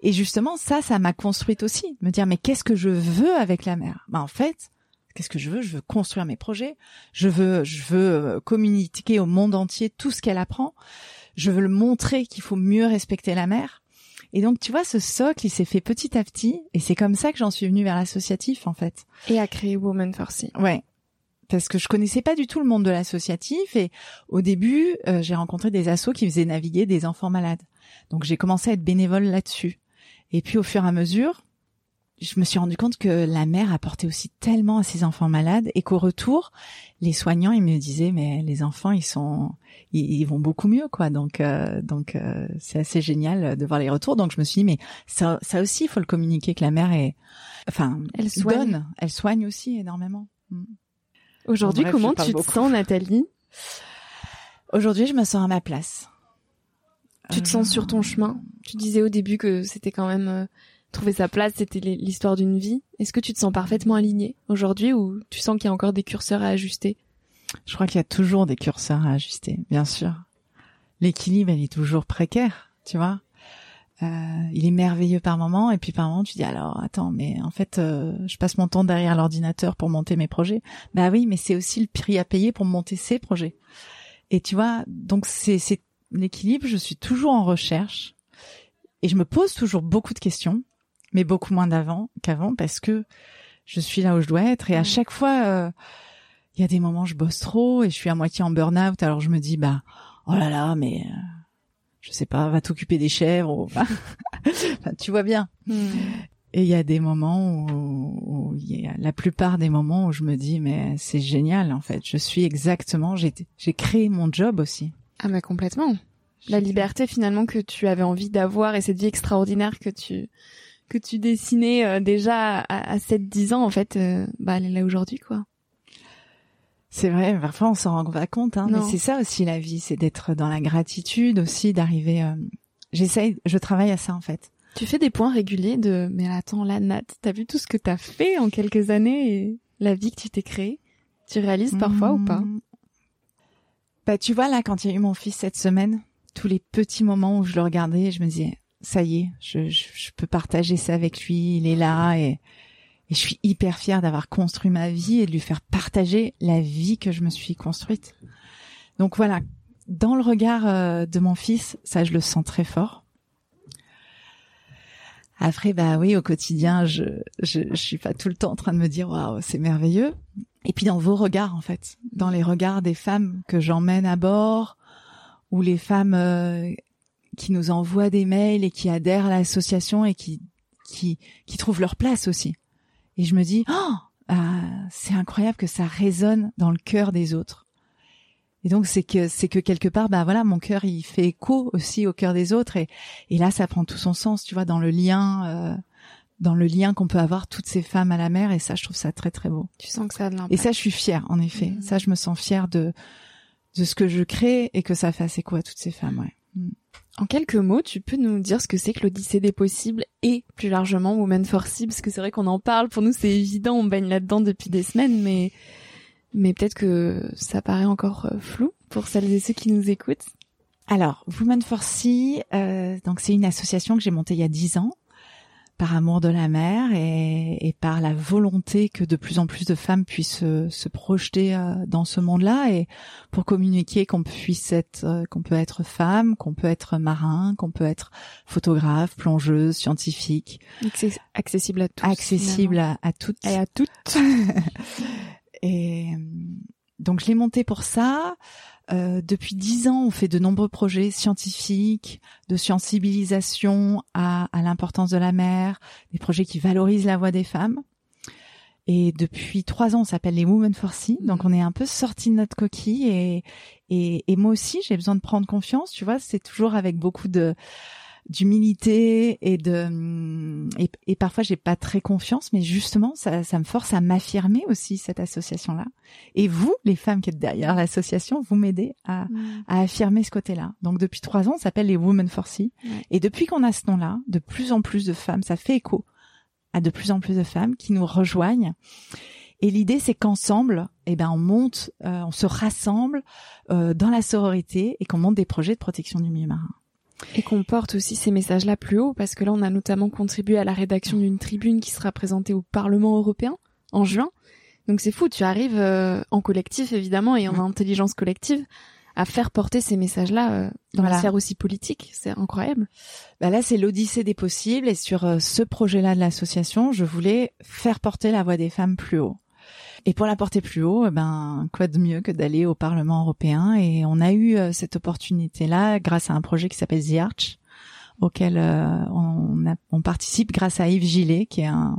Et justement ça ça m'a construite aussi me dire mais qu'est-ce que je veux avec la mer? Bah en fait qu'est-ce que je veux? Je veux construire mes projets. Je veux je veux euh, communiquer au monde entier tout ce qu'elle apprend. Je veux le montrer qu'il faut mieux respecter la mer et donc, tu vois, ce socle, il s'est fait petit à petit, et c'est comme ça que j'en suis venue vers l'associatif, en fait. Et à créer Woman for Sea. Ouais. Parce que je connaissais pas du tout le monde de l'associatif, et au début, euh, j'ai rencontré des assos qui faisaient naviguer des enfants malades. Donc, j'ai commencé à être bénévole là-dessus. Et puis, au fur et à mesure, je me suis rendu compte que la mère apportait aussi tellement à ses enfants malades et qu'au retour, les soignants ils me disaient mais les enfants ils sont ils, vont beaucoup mieux quoi. Donc euh, donc euh, c'est assez génial de voir les retours. Donc je me suis dit mais ça ça aussi il faut le communiquer que la mère est enfin elle soigne. elle soigne aussi énormément. Mm. Aujourd'hui comment tu te sens Nathalie? Aujourd'hui je me sens à ma place. Tu te sens sur ton chemin? Tu disais au début que c'était quand même euh, trouver sa place, c'était l'histoire d'une vie. Est-ce que tu te sens parfaitement aligné aujourd'hui ou tu sens qu'il y a encore des curseurs à ajuster? Je crois qu'il y a toujours des curseurs à ajuster, bien sûr. L'équilibre, il est toujours précaire, tu vois. Euh, il est merveilleux par moment et puis par moment tu dis alors attends mais en fait euh, je passe mon temps derrière l'ordinateur pour monter mes projets bah oui mais c'est aussi le prix à payer pour monter ses projets et tu vois donc c'est l'équilibre je suis toujours en recherche et je me pose toujours beaucoup de questions mais beaucoup moins d'avant qu'avant parce que je suis là où je dois être. Et à chaque fois euh, il y a des moments où je bosse trop et je suis à moitié en burn-out. Alors je me dis bah oh là là mais euh, je sais pas va t'occuper des chèvres ou enfin, tu vois bien. Hmm. et il y a des moments où, il y a la plupart des moments où je me dis mais c'est génial en fait. Je suis exactement j'ai j'ai créé mon job aussi. Ah mais complètement. La liberté finalement que tu avais envie d'avoir et cette vie extraordinaire que tu que tu dessinais euh, déjà à, à 7-10 ans, en fait, euh, bah, elle est là aujourd'hui, quoi. C'est vrai, parfois on s'en rend pas compte, hein, mais c'est ça aussi la vie, c'est d'être dans la gratitude aussi, d'arriver. Euh... J'essaye, je travaille à ça en fait. Tu fais des points réguliers de, mais attends, là, Nat, t'as vu tout ce que t'as fait en quelques années et la vie que tu t'es créée? Tu réalises parfois ou pas? Mmh. Bah, tu vois là, quand il y a eu mon fils cette semaine, tous les petits moments où je le regardais, je me disais, ça y est, je, je, peux partager ça avec lui, il est là et, et je suis hyper fière d'avoir construit ma vie et de lui faire partager la vie que je me suis construite. Donc voilà, dans le regard euh, de mon fils, ça je le sens très fort. Après, bah oui, au quotidien, je, je, je suis pas tout le temps en train de me dire waouh, c'est merveilleux. Et puis dans vos regards, en fait, dans les regards des femmes que j'emmène à bord, ou les femmes euh, qui nous envoient des mails et qui adhèrent à l'association et qui qui qui trouvent leur place aussi. Et je me dis oh, ah, c'est incroyable que ça résonne dans le cœur des autres. Et donc c'est que c'est que quelque part, bah voilà, mon cœur il fait écho aussi au cœur des autres et et là ça prend tout son sens, tu vois, dans le lien, euh, dans le lien qu'on peut avoir toutes ces femmes à la mer et ça je trouve ça très très beau. Tu sens que ça a de l'impact. Et ça je suis fière en effet. Mmh. Ça je me sens fière de de ce que je crée et que ça fasse écho à toutes ces femmes, ouais. Mmh. En quelques mots, tu peux nous dire ce que c'est que l'Odyssée des possibles et plus largement Women for Sea, parce que c'est vrai qu'on en parle, pour nous c'est évident, on baigne là-dedans depuis des semaines, mais mais peut-être que ça paraît encore euh, flou pour celles et ceux qui nous écoutent. Alors, Women for Sea, euh, donc c'est une association que j'ai montée il y a dix ans par amour de la mer et, et, par la volonté que de plus en plus de femmes puissent se, se projeter euh, dans ce monde-là et pour communiquer qu'on puisse être, euh, qu'on peut être femme, qu'on peut être marin, qu'on peut être photographe, plongeuse, scientifique, accessible à tous, accessible à, à, toutes et à toutes. et donc je l'ai monté pour ça. Euh, depuis dix ans, on fait de nombreux projets scientifiques, de sensibilisation à, à l'importance de la mer, des projets qui valorisent la voix des femmes. Et depuis trois ans, on s'appelle les Women for Sea. Donc, on est un peu sorti de notre coquille. Et, et, et moi aussi, j'ai besoin de prendre confiance. Tu vois, c'est toujours avec beaucoup de d'humilité et de et, et parfois j'ai pas très confiance mais justement ça, ça me force à m'affirmer aussi cette association là et vous les femmes qui êtes derrière l'association vous m'aidez à, mm. à affirmer ce côté là donc depuis trois ans ça s'appelle les Women for Sea. Et depuis qu'on a ce nom là de plus en plus de femmes ça fait écho à de plus en plus de femmes qui nous rejoignent. Et l'idée, c'est qu'ensemble, eh ben, on monte, euh, on se rassemble euh, dans la sororité et qu'on monte des projets de protection du milieu marin. Et qu'on porte aussi ces messages-là plus haut, parce que là, on a notamment contribué à la rédaction d'une tribune qui sera présentée au Parlement européen en juin. Donc c'est fou, tu arrives euh, en collectif, évidemment, et en intelligence collective, à faire porter ces messages-là euh, dans la sphère aussi politique. C'est incroyable. Bah là, c'est l'odyssée des possibles, et sur euh, ce projet-là de l'association, je voulais faire porter la voix des femmes plus haut. Et pour la porter plus haut, eh ben quoi de mieux que d'aller au Parlement européen? Et on a eu euh, cette opportunité-là grâce à un projet qui s'appelle The Arch, auquel euh, on, a, on, participe grâce à Yves Gillet, qui est un,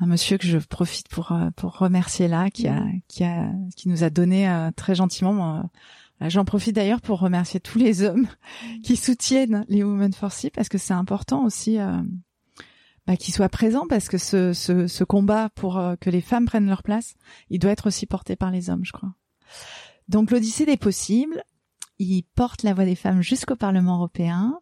un monsieur que je profite pour euh, pour remercier là, qui a qui a qui nous a donné très gentiment. J'en profite d'ailleurs pour remercier tous les hommes qui soutiennent les Women for Sea parce que c'est important aussi bah, qu'il soit présent parce que ce, ce, ce combat pour euh, que les femmes prennent leur place, il doit être aussi porté par les hommes, je crois. Donc l'Odyssée des possibles, il porte la voix des femmes jusqu'au Parlement européen.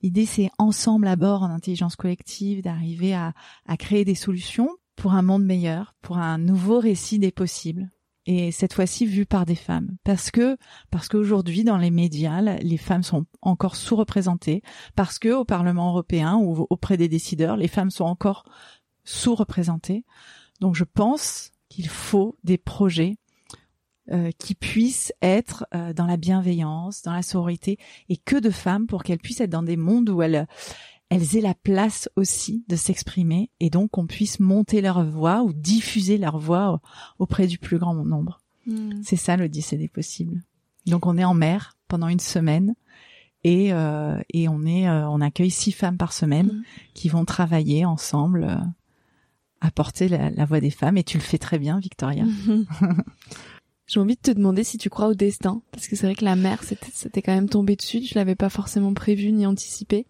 L'idée, c'est ensemble à bord, en intelligence collective, d'arriver à, à créer des solutions pour un monde meilleur, pour un nouveau récit des possibles et cette fois-ci vue par des femmes. Parce que parce qu'aujourd'hui dans les médias les femmes sont encore sous-représentées. Parce que au Parlement européen ou auprès des décideurs les femmes sont encore sous-représentées. Donc je pense qu'il faut des projets euh, qui puissent être euh, dans la bienveillance, dans la sororité, et que de femmes pour qu'elles puissent être dans des mondes où elles elles aient la place aussi de s'exprimer et donc qu'on puisse monter leur voix ou diffuser leur voix auprès du plus grand nombre. Hmm. C'est ça l'Odyssée des possibles. Donc on est en mer pendant une semaine et euh, et on est euh, on accueille six femmes par semaine hmm. qui vont travailler ensemble euh, à porter la, la, voix des femmes et tu le fais très bien Victoria. J'ai envie de te demander si tu crois au destin parce que c'est vrai que la mer c'était quand même tombé dessus, je l'avais pas forcément prévu ni anticipé.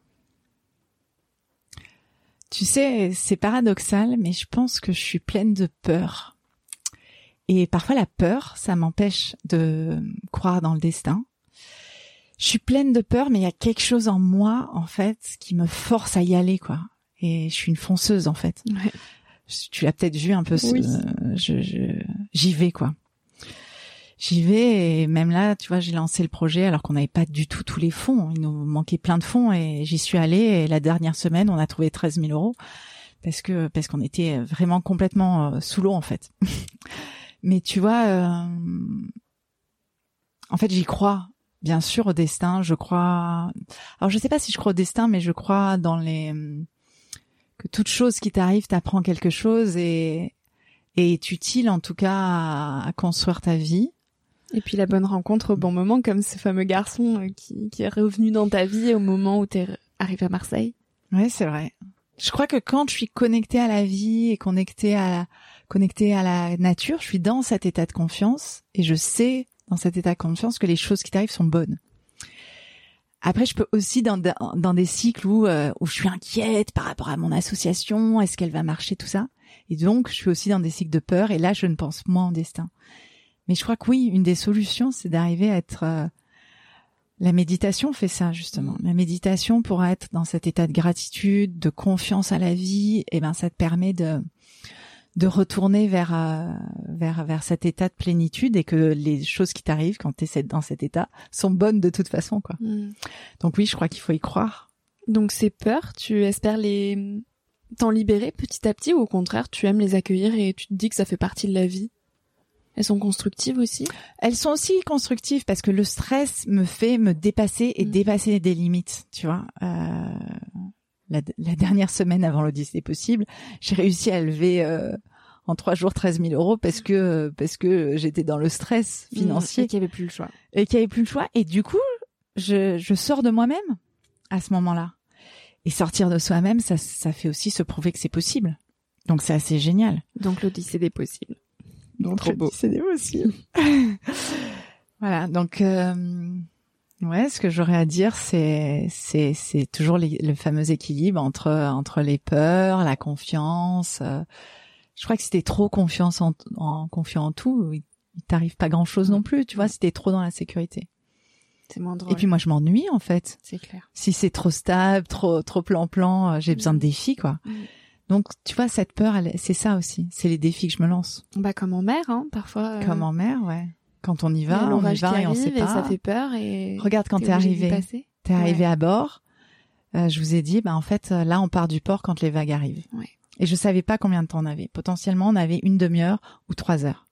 Tu sais, c'est paradoxal, mais je pense que je suis pleine de peur. Et parfois la peur, ça m'empêche de croire dans le destin. Je suis pleine de peur, mais il y a quelque chose en moi, en fait, qui me force à y aller, quoi. Et je suis une fonceuse, en fait. Ouais. Tu l'as peut-être vu un peu. Oui. je, j'y vais, quoi j'y vais et même là, tu vois, j'ai lancé le projet alors qu'on n'avait pas du tout tous les fonds. Il nous manquait plein de fonds et j'y suis allée et la dernière semaine, on a trouvé 13 000 euros parce que parce qu'on était vraiment complètement euh, sous l'eau en fait. Mais tu vois, euh, en fait, j'y crois. Bien sûr au destin, je crois. Alors je sais pas si je crois au destin, mais je crois dans les que toute chose qui t'arrive t'apprend quelque chose et et est utile en tout cas à construire ta vie. Et puis la bonne rencontre au bon moment, comme ce fameux garçon euh, qui, est revenu dans ta vie au moment où t'es arrivé à Marseille. Ouais, c'est vrai. Je crois que quand je suis connectée à la vie et connectée à connectée à la nature. Je suis dans cet état de confiance et je sais dans cet état de confiance que les choses qui t'arrivent sont bonnes. Après, je peux aussi dans, dans des cycles où, euh, où je suis inquiète par rapport à mon association, est-ce qu'elle va marcher, tout ça. Et donc, je suis aussi dans des cycles de peur et là, je ne pense moins au destin. Mais je crois que oui, une des solutions, c'est d'arriver à être... Euh, la méditation fait ça justement. La méditation pour être dans cet état de gratitude, de confiance à la vie, et eh ben ça te permet de de retourner vers euh, vers vers cet état de plénitude et que les choses qui t'arrivent quand tu es dans cet état sont bonnes de toute façon quoi. Mm. Donc oui, je crois qu'il faut y croire. Donc ces peurs, tu espères les t'en libérer petit à petit ou au contraire, tu aimes les accueillir et tu te dis que ça fait partie de la vie? Elles sont constructives aussi? Elles sont aussi constructives parce que le stress me fait me dépasser et mm. dépasser des limites, tu vois. Euh, la, dernière semaine avant l'Odyssée possible, j'ai réussi à lever euh, en trois jours 13 000 euros parce que parce que j'étais dans le stress mm, financier. et qu'il n'y avait plus le choix. Et qu'il n'y avait plus le choix. Et du coup, je, je sors de moi-même à ce moment-là. Et sortir de soi-même, ça, ça fait aussi se prouver que c'est possible. Donc c'est assez génial. Donc l'Odyssée des possibles. Donc trop beau. C'est des possibles. voilà. Donc euh, Ouais, ce que j'aurais à dire, c'est c'est c'est toujours le fameux équilibre entre entre les peurs, la confiance. Euh, je crois que si t'es trop confiance en, en confiant en tout, il, t'arrive pas grand chose non plus. Tu vois, si t'es trop dans la sécurité. C'est moins drôle. Et puis moi, je m'ennuie en fait. C'est clair. Si c'est trop stable, trop trop plan plan, euh, j'ai besoin de mm. défis quoi. Mm. Donc, tu vois, cette peur, c'est ça aussi. C'est les défis que je me lance. Bah, comme en mer, hein, parfois. Euh, comme en mer, ouais. Quand on y va, on y va et on sait pas. Et ça fait peur et. Regarde quand t'es arrivé. T'es arrivé à bord. Euh, je vous ai dit, bah en fait, euh, là, on part du port quand les vagues arrivent. Ouais. Et je savais pas combien de temps on avait. Potentiellement, on avait une demi-heure ou trois heures.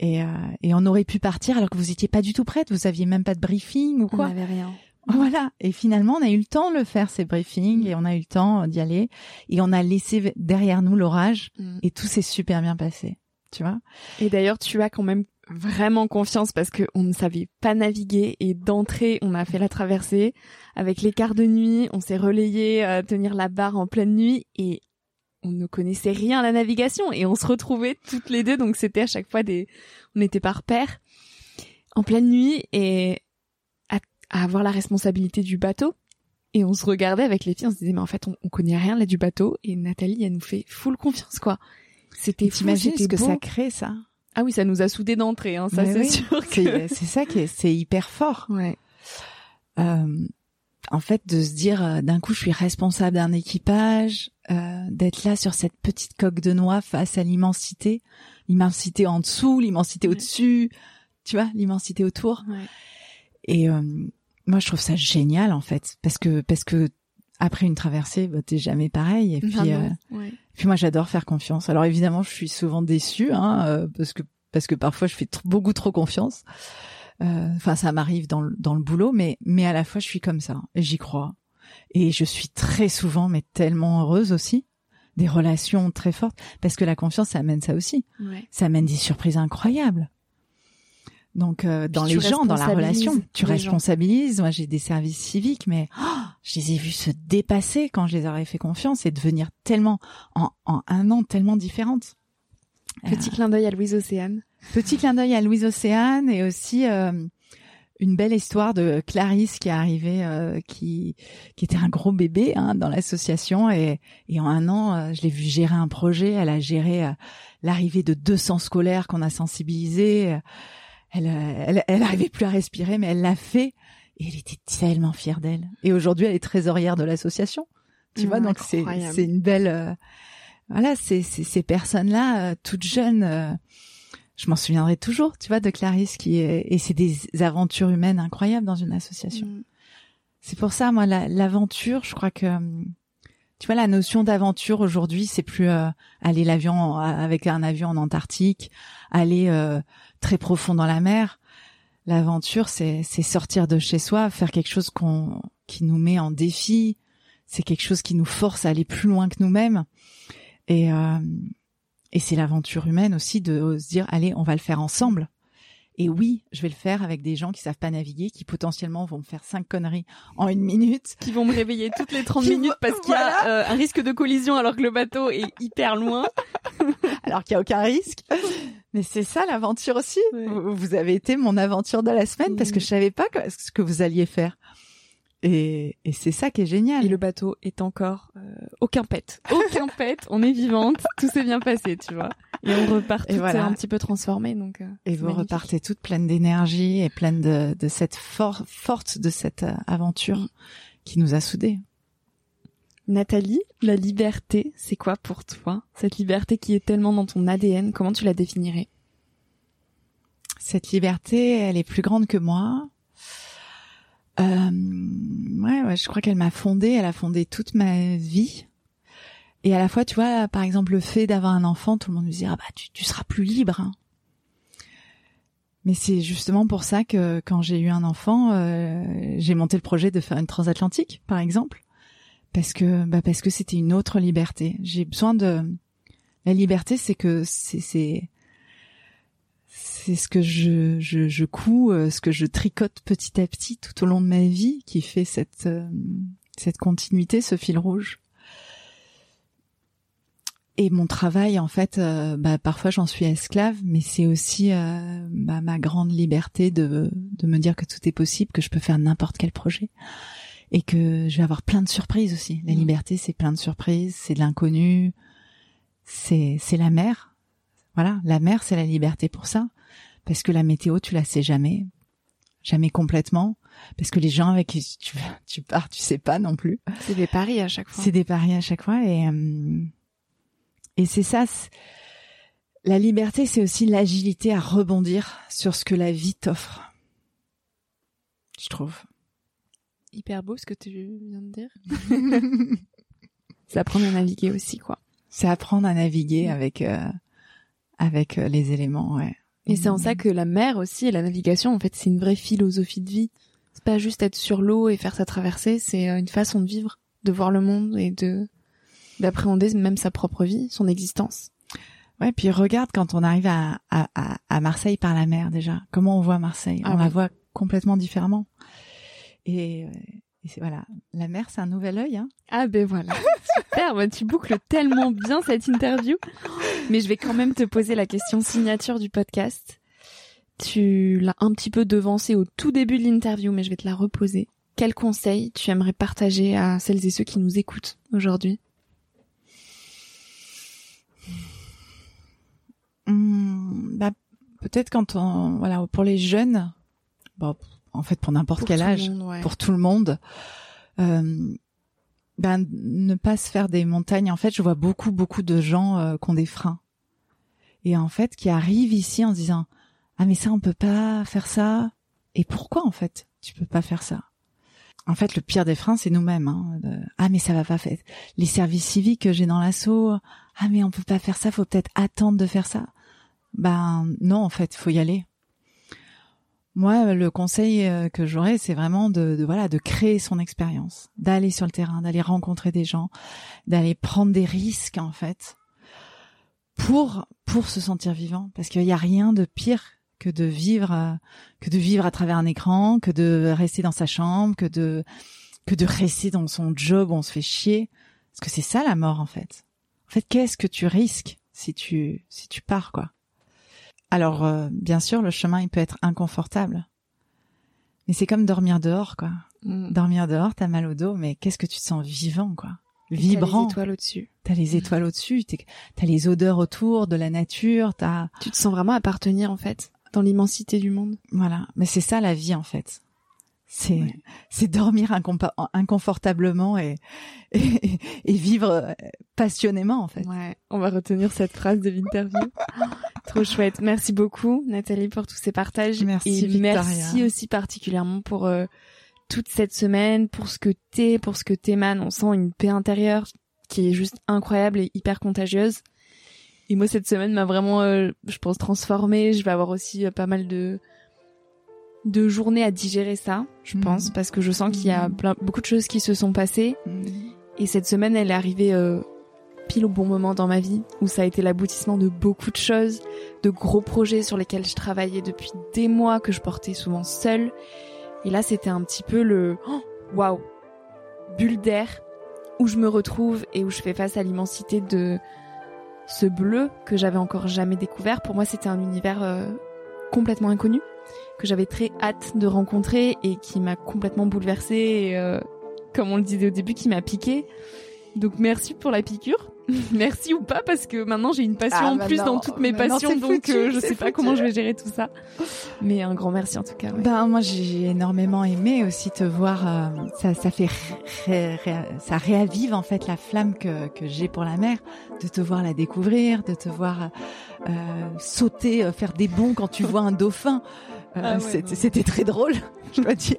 Et, euh, et on aurait pu partir alors que vous étiez pas du tout prête. Vous aviez même pas de briefing ou quoi. On n'avait rien. Voilà. Et finalement, on a eu le temps de le faire ces briefings mm. et on a eu le temps d'y aller et on a laissé derrière nous l'orage mm. et tout s'est super bien passé. Tu vois. Et d'ailleurs, tu as quand même vraiment confiance parce que on ne savait pas naviguer et d'entrée on a fait la traversée avec les quarts de nuit, on s'est relayé à tenir la barre en pleine nuit et on ne connaissait rien à la navigation et on se retrouvait toutes les deux donc c'était à chaque fois des on était par paire en pleine nuit et à, avoir la responsabilité du bateau et on se regardait avec les filles on se disait mais en fait on, on connaît rien là du bateau et Nathalie elle nous fait full confiance quoi c'était t'imagines ce que ça crée ça ah oui, ça nous a soudés d'entrée, hein, ça c'est sûr. Que... C'est ça qui est, c'est hyper fort. Ouais. Euh, en fait, de se dire euh, d'un coup, je suis responsable d'un équipage, euh, d'être là sur cette petite coque de noix face à l'immensité, l'immensité en dessous, l'immensité au-dessus, tu vois, l'immensité autour. Ouais. Et euh, moi, je trouve ça génial en fait, parce que parce que après une traversée, bah, t'es jamais pareil. Et puis, euh, ouais. Puis moi, j'adore faire confiance. Alors évidemment, je suis souvent déçue, hein, euh, parce que parce que parfois je fais beaucoup trop confiance. Euh, enfin, ça m'arrive dans le, dans le boulot, mais mais à la fois, je suis comme ça et j'y crois. Et je suis très souvent, mais tellement heureuse aussi, des relations très fortes, parce que la confiance, ça amène ça aussi. Ouais. Ça amène des surprises incroyables. Donc euh, dans les gens, dans la relation, tu responsabilises. Moi, j'ai des services civiques, mais oh, je les ai vus se dépasser quand je les aurais fait confiance et devenir tellement en, en un an tellement différentes. Petit euh, clin d'œil à Louise Océane. Petit clin d'œil à Louise Océane et aussi euh, une belle histoire de Clarisse qui est arrivée, qui qui était un gros bébé hein, dans l'association et, et en un an, je l'ai vu gérer un projet. Elle a géré l'arrivée de 200 scolaires qu'on a sensibilisés elle, euh, elle, elle arrivait plus à respirer, mais elle l'a fait et elle était tellement fière d'elle. Et aujourd'hui, elle est trésorière de l'association. Tu vois, donc c'est c'est une belle euh, voilà, c'est ces personnes-là euh, toutes jeunes. je m'en souviendrai toujours, tu vois, de Clarisse qui est et c'est des aventures humaines incroyables dans une association. Mm. C'est pour ça, moi, l'aventure, je crois que tu vois la notion d'aventure aujourd'hui, c'est plus aller l'avion avec un avion en Antarctique, aller très profond dans la mer. L'aventure, c'est sortir de chez soi, faire quelque chose qu'on qui nous met en défi. C'est quelque chose qui nous force à aller plus loin que nous-mêmes. Et euh, et c'est l'aventure humaine aussi de se dire allez, on va le faire ensemble. Et oui, je vais le faire avec des gens qui savent pas naviguer, qui potentiellement vont me faire cinq conneries en une minute. Qui vont me réveiller toutes les 30 minutes parce qu'il y a euh, un risque de collision alors que le bateau est hyper loin. alors qu'il y a aucun risque. Mais c'est ça l'aventure aussi. Vous avez été mon aventure de la semaine parce que je savais pas ce que vous alliez faire. Et, et c'est ça qui est génial. Et le bateau est encore euh, aucun pet. Aucun pet. On est vivante. Tout s'est bien passé, tu vois. Et on repart tout voilà. un petit peu transformé. Donc, euh, et vous repartez toute pleine d'énergie et pleine de, de cette force de cette euh, aventure mm. qui nous a soudés. Nathalie, la liberté, c'est quoi pour toi Cette liberté qui est tellement dans ton ADN, comment tu la définirais? Cette liberté, elle est plus grande que moi. Euh, ouais, ouais, je crois qu'elle m'a fondé, elle a fondé toute ma vie. Et à la fois, tu vois, par exemple, le fait d'avoir un enfant, tout le monde me dit ah bah tu, tu seras plus libre. Hein. Mais c'est justement pour ça que quand j'ai eu un enfant, euh, j'ai monté le projet de faire une transatlantique, par exemple, parce que bah parce que c'était une autre liberté. J'ai besoin de la liberté, c'est que c'est c'est c'est ce que je, je, je couds, euh, ce que je tricote petit à petit tout au long de ma vie qui fait cette, euh, cette continuité, ce fil rouge. Et mon travail, en fait, euh, bah, parfois j'en suis esclave, mais c'est aussi bah, ma grande liberté de, de me dire que tout est possible, que je peux faire n'importe quel projet et que je vais avoir plein de surprises aussi. La mmh. liberté, c'est plein de surprises, c'est de l'inconnu, c'est c'est la mer. Voilà, la mer, c'est la liberté pour ça parce que la météo, tu la sais jamais, jamais complètement, parce que les gens avec qui tu, tu pars, tu sais pas non plus. C'est des paris à chaque fois. C'est des paris à chaque fois et euh, et c'est ça. La liberté, c'est aussi l'agilité à rebondir sur ce que la vie t'offre. Je trouve. Hyper beau ce que tu viens de dire. c'est apprendre à naviguer aussi, quoi. C'est apprendre à naviguer avec euh, avec euh, les éléments, ouais. Et c'est en ça que la mer aussi et la navigation, en fait, c'est une vraie philosophie de vie. C'est pas juste être sur l'eau et faire sa traversée, c'est euh, une façon de vivre, de voir le monde et de d'appréhender même sa propre vie, son existence. Ouais, puis regarde quand on arrive à, à, à Marseille par la mer déjà. Comment on voit Marseille? Ah On la voit complètement différemment. Et, euh, et voilà, la mer, c'est un nouvel œil. Hein ah ben voilà, super, bah, tu boucles tellement bien cette interview. Mais je vais quand même te poser la question signature du podcast. Tu l'as un petit peu devancé au tout début de l'interview, mais je vais te la reposer. Quel conseil tu aimerais partager à celles et ceux qui nous écoutent aujourd'hui hmm, bah, Peut-être quand on, voilà, pour les jeunes, bon, en fait pour n'importe quel âge, pour tout le monde. Euh, ben ne pas se faire des montagnes. En fait, je vois beaucoup beaucoup de gens euh, qui ont des freins et en fait qui arrivent ici en se disant ah mais ça on peut pas faire ça. Et pourquoi en fait tu peux pas faire ça? En fait, le pire des freins c'est nous-mêmes. Hein, ah mais ça va pas faire. Les services civiques que j'ai dans l'assaut. Ah mais on peut pas faire ça. Faut peut-être attendre de faire ça. Ben non en fait, faut y aller. Moi, le conseil euh, que j'aurais, c'est vraiment de, voilà, de créer son expérience, d'aller sur le terrain, d'aller rencontrer des gens, d'aller prendre des risques en fait, pour pour se sentir vivant, parce qu'il n'y a rien de pire que de vivre euh, que de vivre à travers un écran, que de rester dans sa chambre, que de que de rester dans son job où on se fait chier, parce que c'est ça la mort en fait. En fait, qu'est-ce que tu risques si tu si tu pars quoi? Alors, euh, bien sûr, le chemin, il peut être inconfortable. Mais c'est comme dormir dehors, quoi. Mm. Dormir dehors, t'as mal au dos, mais qu'est-ce que tu te sens vivant, quoi? Vibrant. T'as les étoiles au-dessus. T'as les mm. étoiles au-dessus, t'as les odeurs autour de la nature, t'as... Tu te sens vraiment appartenir, en fait, dans l'immensité du monde. Voilà. Mais c'est ça, la vie, en fait c'est c'est dormir inconfortablement et, et, et vivre euh, passionnément en fait. Ouais, on va retenir cette phrase de l'interview. Trop chouette. Merci beaucoup Nathalie pour tous ces partages merci et merci aussi particulièrement pour euh, toute cette semaine, pour ce que t'es, pour ce que t'émanes. On sent une paix intérieure qui est juste incroyable et hyper contagieuse. Et moi cette semaine m'a vraiment, euh, je pense, transformée. Je vais avoir aussi pas mal de de journées à digérer ça, je mhm. pense, parce que je sens qu'il y a mhm. plein, beaucoup de choses qui se sont passées. Mhm. Et cette semaine, elle est arrivée euh, pile au bon moment dans ma vie, où ça a été l'aboutissement de beaucoup de choses, de gros projets sur lesquels je travaillais depuis des mois, que je portais souvent seule. Et là, c'était un petit peu le oh, waouh, bulle d'air où je me retrouve et où je fais face à l'immensité de ce bleu que j'avais encore jamais découvert. Pour moi, c'était un univers euh, complètement inconnu que j'avais très hâte de rencontrer et qui m'a complètement bouleversée et, euh, comme on le disait au début, qui m'a piqué. Donc merci pour la piqûre. merci ou pas parce que maintenant j'ai une passion Ah, en plus non, dans toutes mes passions donc foutu, euh, je sais pas comment je vais gérer tout ça. Mais un grand merci en tout cas. ouais. Ben moi j'ai énormément aimé aussi te voir. euh, ça, ça fait ré- ré- ça réavive en fait la flamme que, que j'ai pour la mer, de te voir la découvrir, de te voir euh, sauter, faire des bonds quand tu vois un dauphin. Euh, Ah ouais, c'était- très drôle, je dois dire,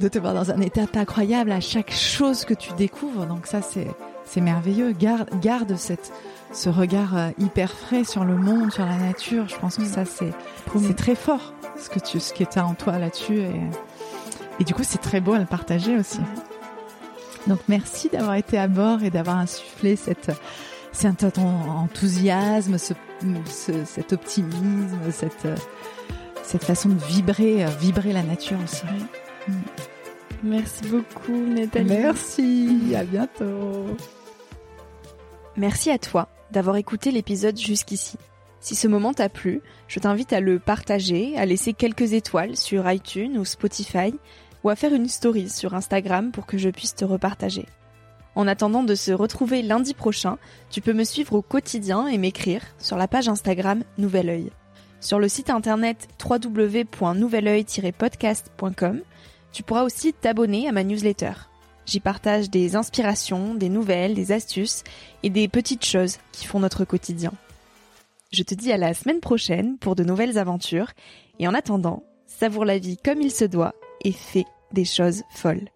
de te voir dans un état incroyable à chaque chose que tu découvres. Donc ça c'est c'est merveilleux. Garde garde cette ce regard euh, hyper frais sur le monde, sur la nature. Je pense que ça c'est c'est très fort ce que tu ce que as en toi là-dessus et, et du coup c'est très beau à le partager aussi. Donc merci d'avoir été à bord et d'avoir insufflé cette cet enthousiasme, ce, ce- cet optimisme, cette cette façon de vibrer euh, vibrer la nature aussi. Merci beaucoup Nathalie. Merci, à bientôt. Merci à toi d'avoir écouté l'épisode jusqu'ici. Si ce moment t'a plu, je t'invite à le partager, à laisser quelques étoiles sur iTunes ou Spotify, ou à faire une story sur Instagram pour que je puisse te repartager. En attendant de se retrouver lundi prochain, tu peux me suivre au quotidien et m'écrire sur la page Instagram Nouvel Oeil. Sur le site internet www.nouveloeil-podcast.com, tu pourras aussi t'abonner à ma newsletter. J'y partage des inspirations, des nouvelles, des astuces et des petites choses qui font notre quotidien. Je te dis à la semaine prochaine pour de nouvelles aventures et en attendant, savoure la vie comme il se doit et fais des choses folles.